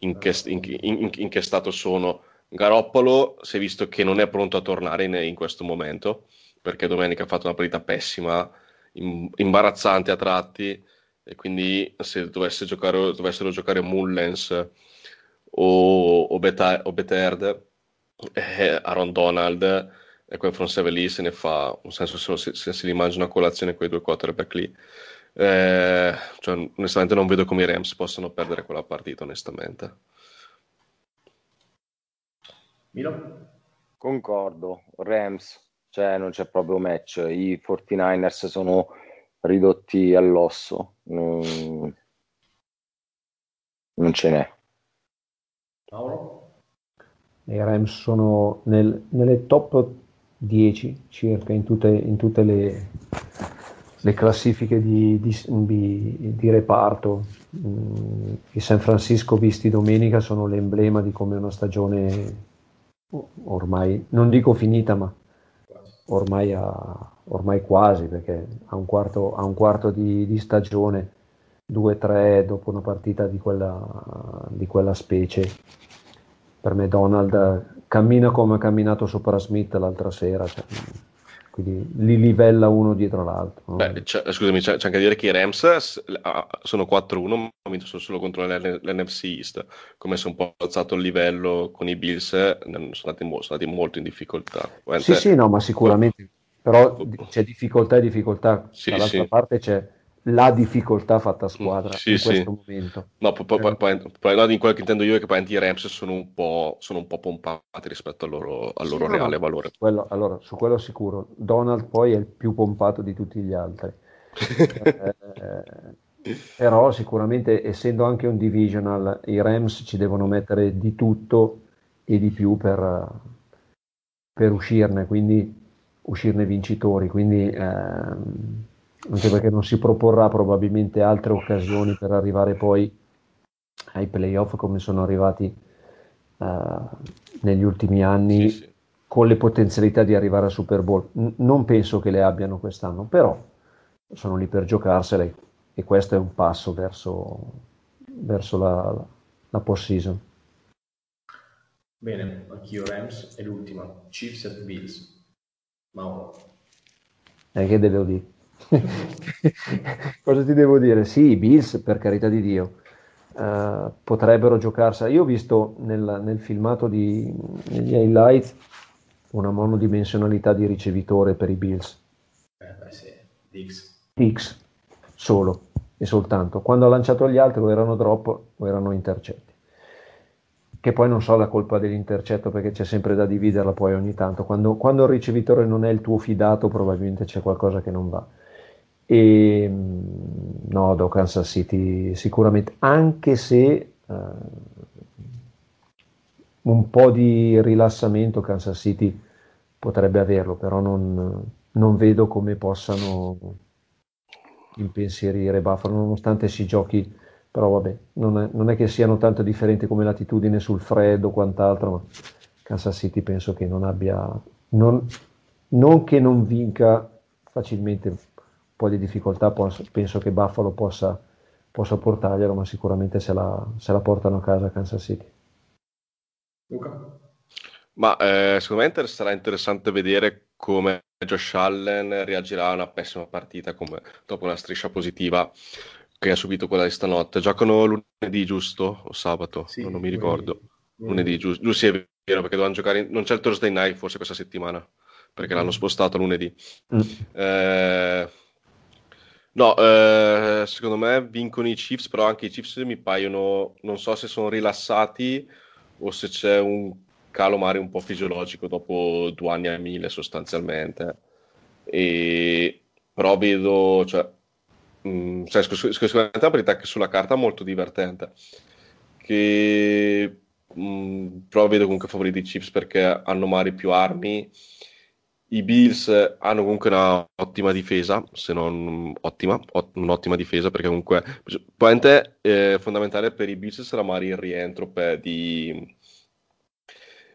in che, in- in- in che stato sono. Garoppolo si è visto che non è pronto a tornare in questo momento perché domenica ha fatto una partita pessima, im- imbarazzante a tratti e quindi se dovesse giocare, dovessero giocare Mullens o, o, Beta- o Beterd, eh, Aaron Donald e quel front seven lì se ne fa un senso se, se, se si li mangiano a colazione quei due quarterback lì. Eh, cioè, onestamente non vedo come i Rams possano perdere quella partita, onestamente. Milo? Concordo, Rams, cioè non c'è proprio match. I 49ers sono ridotti all'osso, non, non ce n'è. Mauro? I Rams sono nel- nelle top 10 circa in tutte, in tutte le, le classifiche di, di- di- di reparto. Mm, I San Francisco visti domenica sono l'emblema di come una stagione ormai, non dico finita, ma ormai, ha- ormai quasi, perché a un quarto, a un quarto di, di stagione, 2-3 dopo una partita di quella, di quella specie. Per me Donald cammina come ha camminato sopra Smith l'altra sera, cioè, quindi li livella uno dietro l'altro. no? Beh, c'è- scusami, c'è, c'è anche da dire che i Rams ah, sono 4-1, ma vinto solo contro l'N- l'NFC East. Come si è un po' alzato il livello con i Bills, eh, sono andati, mo- sono andati molto in difficoltà. Sì, sì, no, ma sicuramente, però c'è difficoltà e difficoltà, Sì, dall'altra sì. parte c'è la difficoltà fatta a squadra Sì, in sì. questo momento. No, poi, poi, poi- poi- no, in quello che intendo io è che poi i Rams sono un po', sono un po' pompati rispetto al loro, al Sì, loro no, reale no, valore. quello- allora, su quello sicuro. Donald poi è il più pompato di tutti gli altri. Eh, [LAUGHS] però sicuramente essendo anche un divisional, i Rams ci devono mettere di tutto e di più per, per uscirne, quindi uscirne vincitori. Quindi, ehm, anche perché non si proporrà probabilmente altre occasioni per arrivare poi ai playoff come sono arrivati eh, negli ultimi anni Sì, sì. con le potenzialità di arrivare al Super Bowl. N- non penso che le abbiano quest'anno, però sono lì per giocarsele e questo è un passo verso, verso la, la post-season. Bene, anch'io Rams e l'ultima, Chiefs at Bills. Mauro. Eh, che devo dire? [LAUGHS] Cosa ti devo dire? Sì, i Bills, per carità di Dio, eh, potrebbero giocarsela. Io ho visto nel, nel filmato di, negli highlights una monodimensionalità di ricevitore per i Bills. Eh, beh, sì, Dix. X solo e soltanto. Quando ha lanciato gli altri o erano drop o erano intercetti. Che poi non so la colpa dell'intercetto perché c'è sempre da dividerla poi ogni tanto. Quando, quando il ricevitore non è il tuo fidato probabilmente c'è qualcosa che non va. E mm, no, do Kansas City sicuramente, anche se eh, un po' di rilassamento Kansas City potrebbe averlo, però non, non vedo come possano impensierire Buffalo, nonostante si giochi, però vabbè, non è, non è che siano tanto differenti come latitudine sul freddo o quant'altro, ma Kansas City penso che non abbia, non, non che non vinca facilmente po' di difficoltà, pos- penso che Buffalo possa, possa portarglielo, ma sicuramente se la, se la portano a casa Kansas City. Luca? Ma eh, secondo me inter- sarà interessante vedere come Josh Allen reagirà a una pessima partita come dopo una striscia positiva che ha subito quella di stanotte. Giocano lunedì, giusto? O sabato? Sì, non, non mi ricordo. Lunedì, giusto? Giusto, sì, è vero, perché dovevano giocare... in- Non c'è il Thursday night forse questa settimana, perché l'hanno spostato lunedì. Mm. Eh, No, eh, secondo me vincono i Chiefs, però anche i Chiefs mi paiono, non so se sono rilassati o se c'è un calo mare un po' fisiologico dopo due anni a mille sostanzialmente. E, però vedo, cioè, mh, cioè, scu- scu- sicuramente è una partita che sulla carta è molto divertente, che mh, però vedo comunque favoriti i Chiefs perché hanno magari più armi. I Bills hanno comunque una ottima difesa, se non ottima, ot- un'ottima difesa, perché comunque probabilmente eh, fondamentale per i Bills sarà magari il rientro per, di,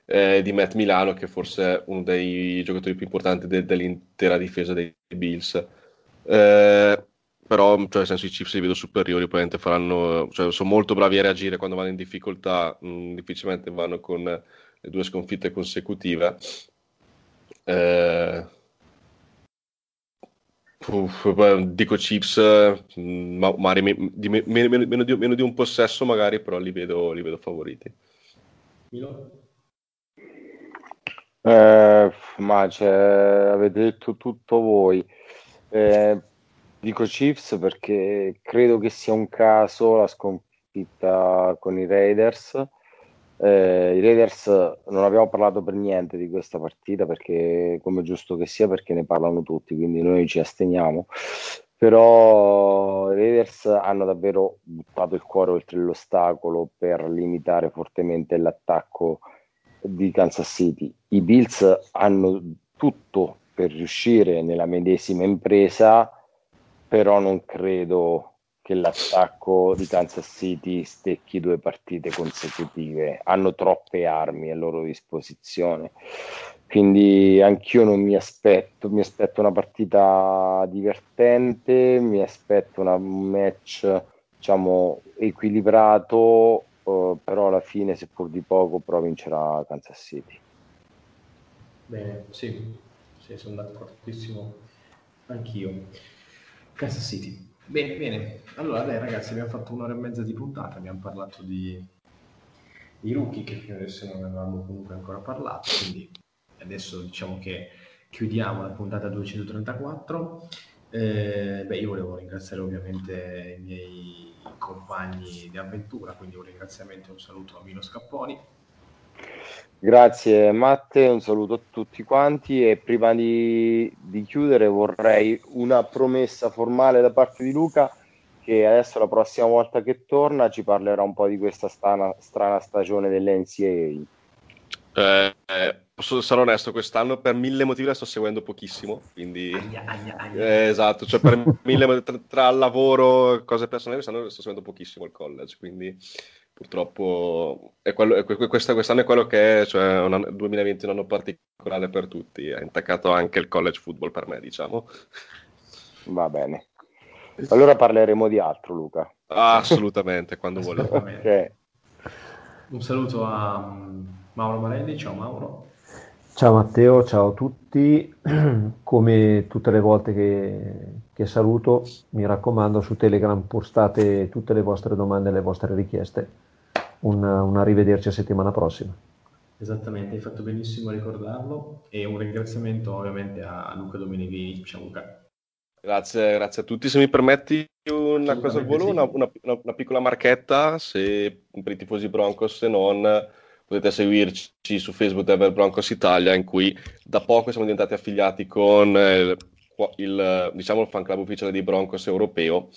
eh, di Matt Milano, che forse è uno dei giocatori più importanti de- dell'intera difesa dei Bills. Eh, però, cioè, nel senso, i Chiefs li vedo superiori, probabilmente faranno, cioè, sono molto bravi a reagire quando vanno in difficoltà, mh, difficilmente vanno con le due sconfitte consecutive. Eh, uff, dico Chiefs, mh, ma, magari me- di me- meno, meno- meno di, meno di un possesso, magari, però li vedo, li vedo favoriti. Milo? Eh, ma cioè, avete detto tutto voi. Eh, dico Chiefs perché credo che sia un caso la sconfitta con i Raiders. Eh, I Raiders non abbiamo parlato per niente di questa partita perché, come giusto che sia, perché ne parlano tutti, quindi noi ci asteniamo. Però i Raiders hanno davvero buttato il cuore oltre l'ostacolo per limitare fortemente l'attacco di Kansas City. I Bills hanno tutto per riuscire nella medesima impresa, però non credo che l'attacco di Kansas City stecchi due partite consecutive. Hanno troppe armi a loro disposizione. Quindi anch'io non mi aspetto, mi aspetto una partita divertente, mi aspetto un match diciamo equilibrato, eh, però alla fine, seppur di poco, però vincerà Kansas City. Bene, sì, sì, sono d'accordissimo anch'io. Kansas City. Bene, bene. Allora, dai ragazzi, abbiamo fatto un'ora e mezza di puntata, abbiamo parlato di, di rookie che fino adesso non avevamo comunque ancora parlato, quindi adesso diciamo che chiudiamo la puntata 234. Eh, beh, io volevo ringraziare ovviamente i miei compagni di avventura, quindi un ringraziamento e un saluto a Milo Scapponi. Grazie Matte, un saluto a tutti quanti e prima di, di chiudere vorrei una promessa formale da parte di Luca che adesso la prossima volta che torna ci parlerà un po' di questa strana, strana stagione dell'NCAA. Eh, posso, sarò onesto, quest'anno per mille motivi la sto seguendo pochissimo, quindi... Aia, aia, aia. Eh, esatto, cioè per mille tra, tra lavoro e cose personali quest'anno sto seguendo pochissimo il college, quindi purtroppo è quello, è que- questa- quest'anno è quello che è, cioè un anno- 2020 è un anno particolare per tutti, ha intaccato anche il college football per me, diciamo. Va bene. Allora parleremo di altro, Luca. Assolutamente, quando vuole. Assolutamente. Ok. Un saluto a mm, Mauro Marelli, ciao Mauro. Ciao Matteo, ciao a tutti. [CLEARS THROAT] Come tutte le volte che, che saluto, mi raccomando su Telegram postate tutte le vostre domande e le vostre richieste. Un, un arrivederci a settimana prossima. Esattamente, hai fatto benissimo a ricordarlo e un ringraziamento ovviamente a Luca Domeneghini. Ciao Luca. Grazie, grazie a tutti. Se mi permetti una cosa al volo, sì. una, una- una- piccola marchetta, se per i tifosi Broncos, se non potete seguirci su Facebook Denver Broncos Italia, in cui da poco siamo diventati affiliati con eh, il, il, diciamo, il fan club ufficiale di Broncos europeo,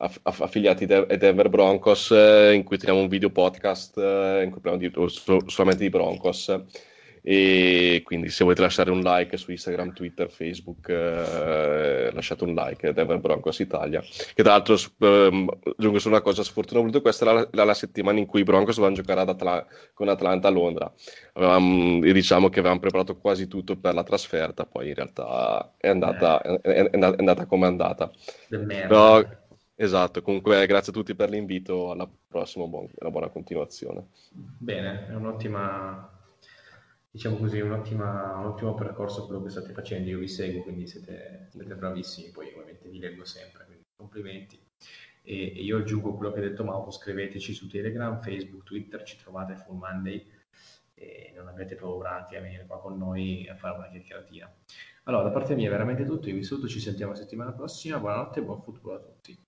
aff- aff- affiliati ai Denver Broncos, eh, in cui teniamo un video podcast eh, in cui parliamo di- so- solamente di Broncos. E quindi se volete lasciare un like su Instagram, Twitter, Facebook, eh, lasciate un like, Denver Broncos Italia. Che tra l'altro, ehm, aggiungo solo una cosa sfortunatamente, questa era la, la settimana in cui i Broncos dovevano giocare ad Atla- con Atlanta a Londra. Avevamo, diciamo che avevamo preparato quasi tutto per la trasferta, poi in realtà è andata, è, è- è andata- è andata come è andata. Però, esatto, comunque grazie a tutti per l'invito, alla prossima, buon- una buona continuazione. Bene, è un'ottima, diciamo così, un'ottima, un ottimo percorso quello che state facendo. Io vi seguo, quindi siete, siete bravissimi. Poi ovviamente vi leggo sempre, quindi complimenti. E, e io aggiungo quello che ha detto Mauro, scriveteci su Telegram, Facebook, Twitter, ci trovate Full Monday e non avete paura anche a venire qua con noi a fare una chiacchieratina. Allora, da parte mia è veramente tutto, io vi saluto, ci sentiamo la settimana prossima, buonanotte e buon football a tutti.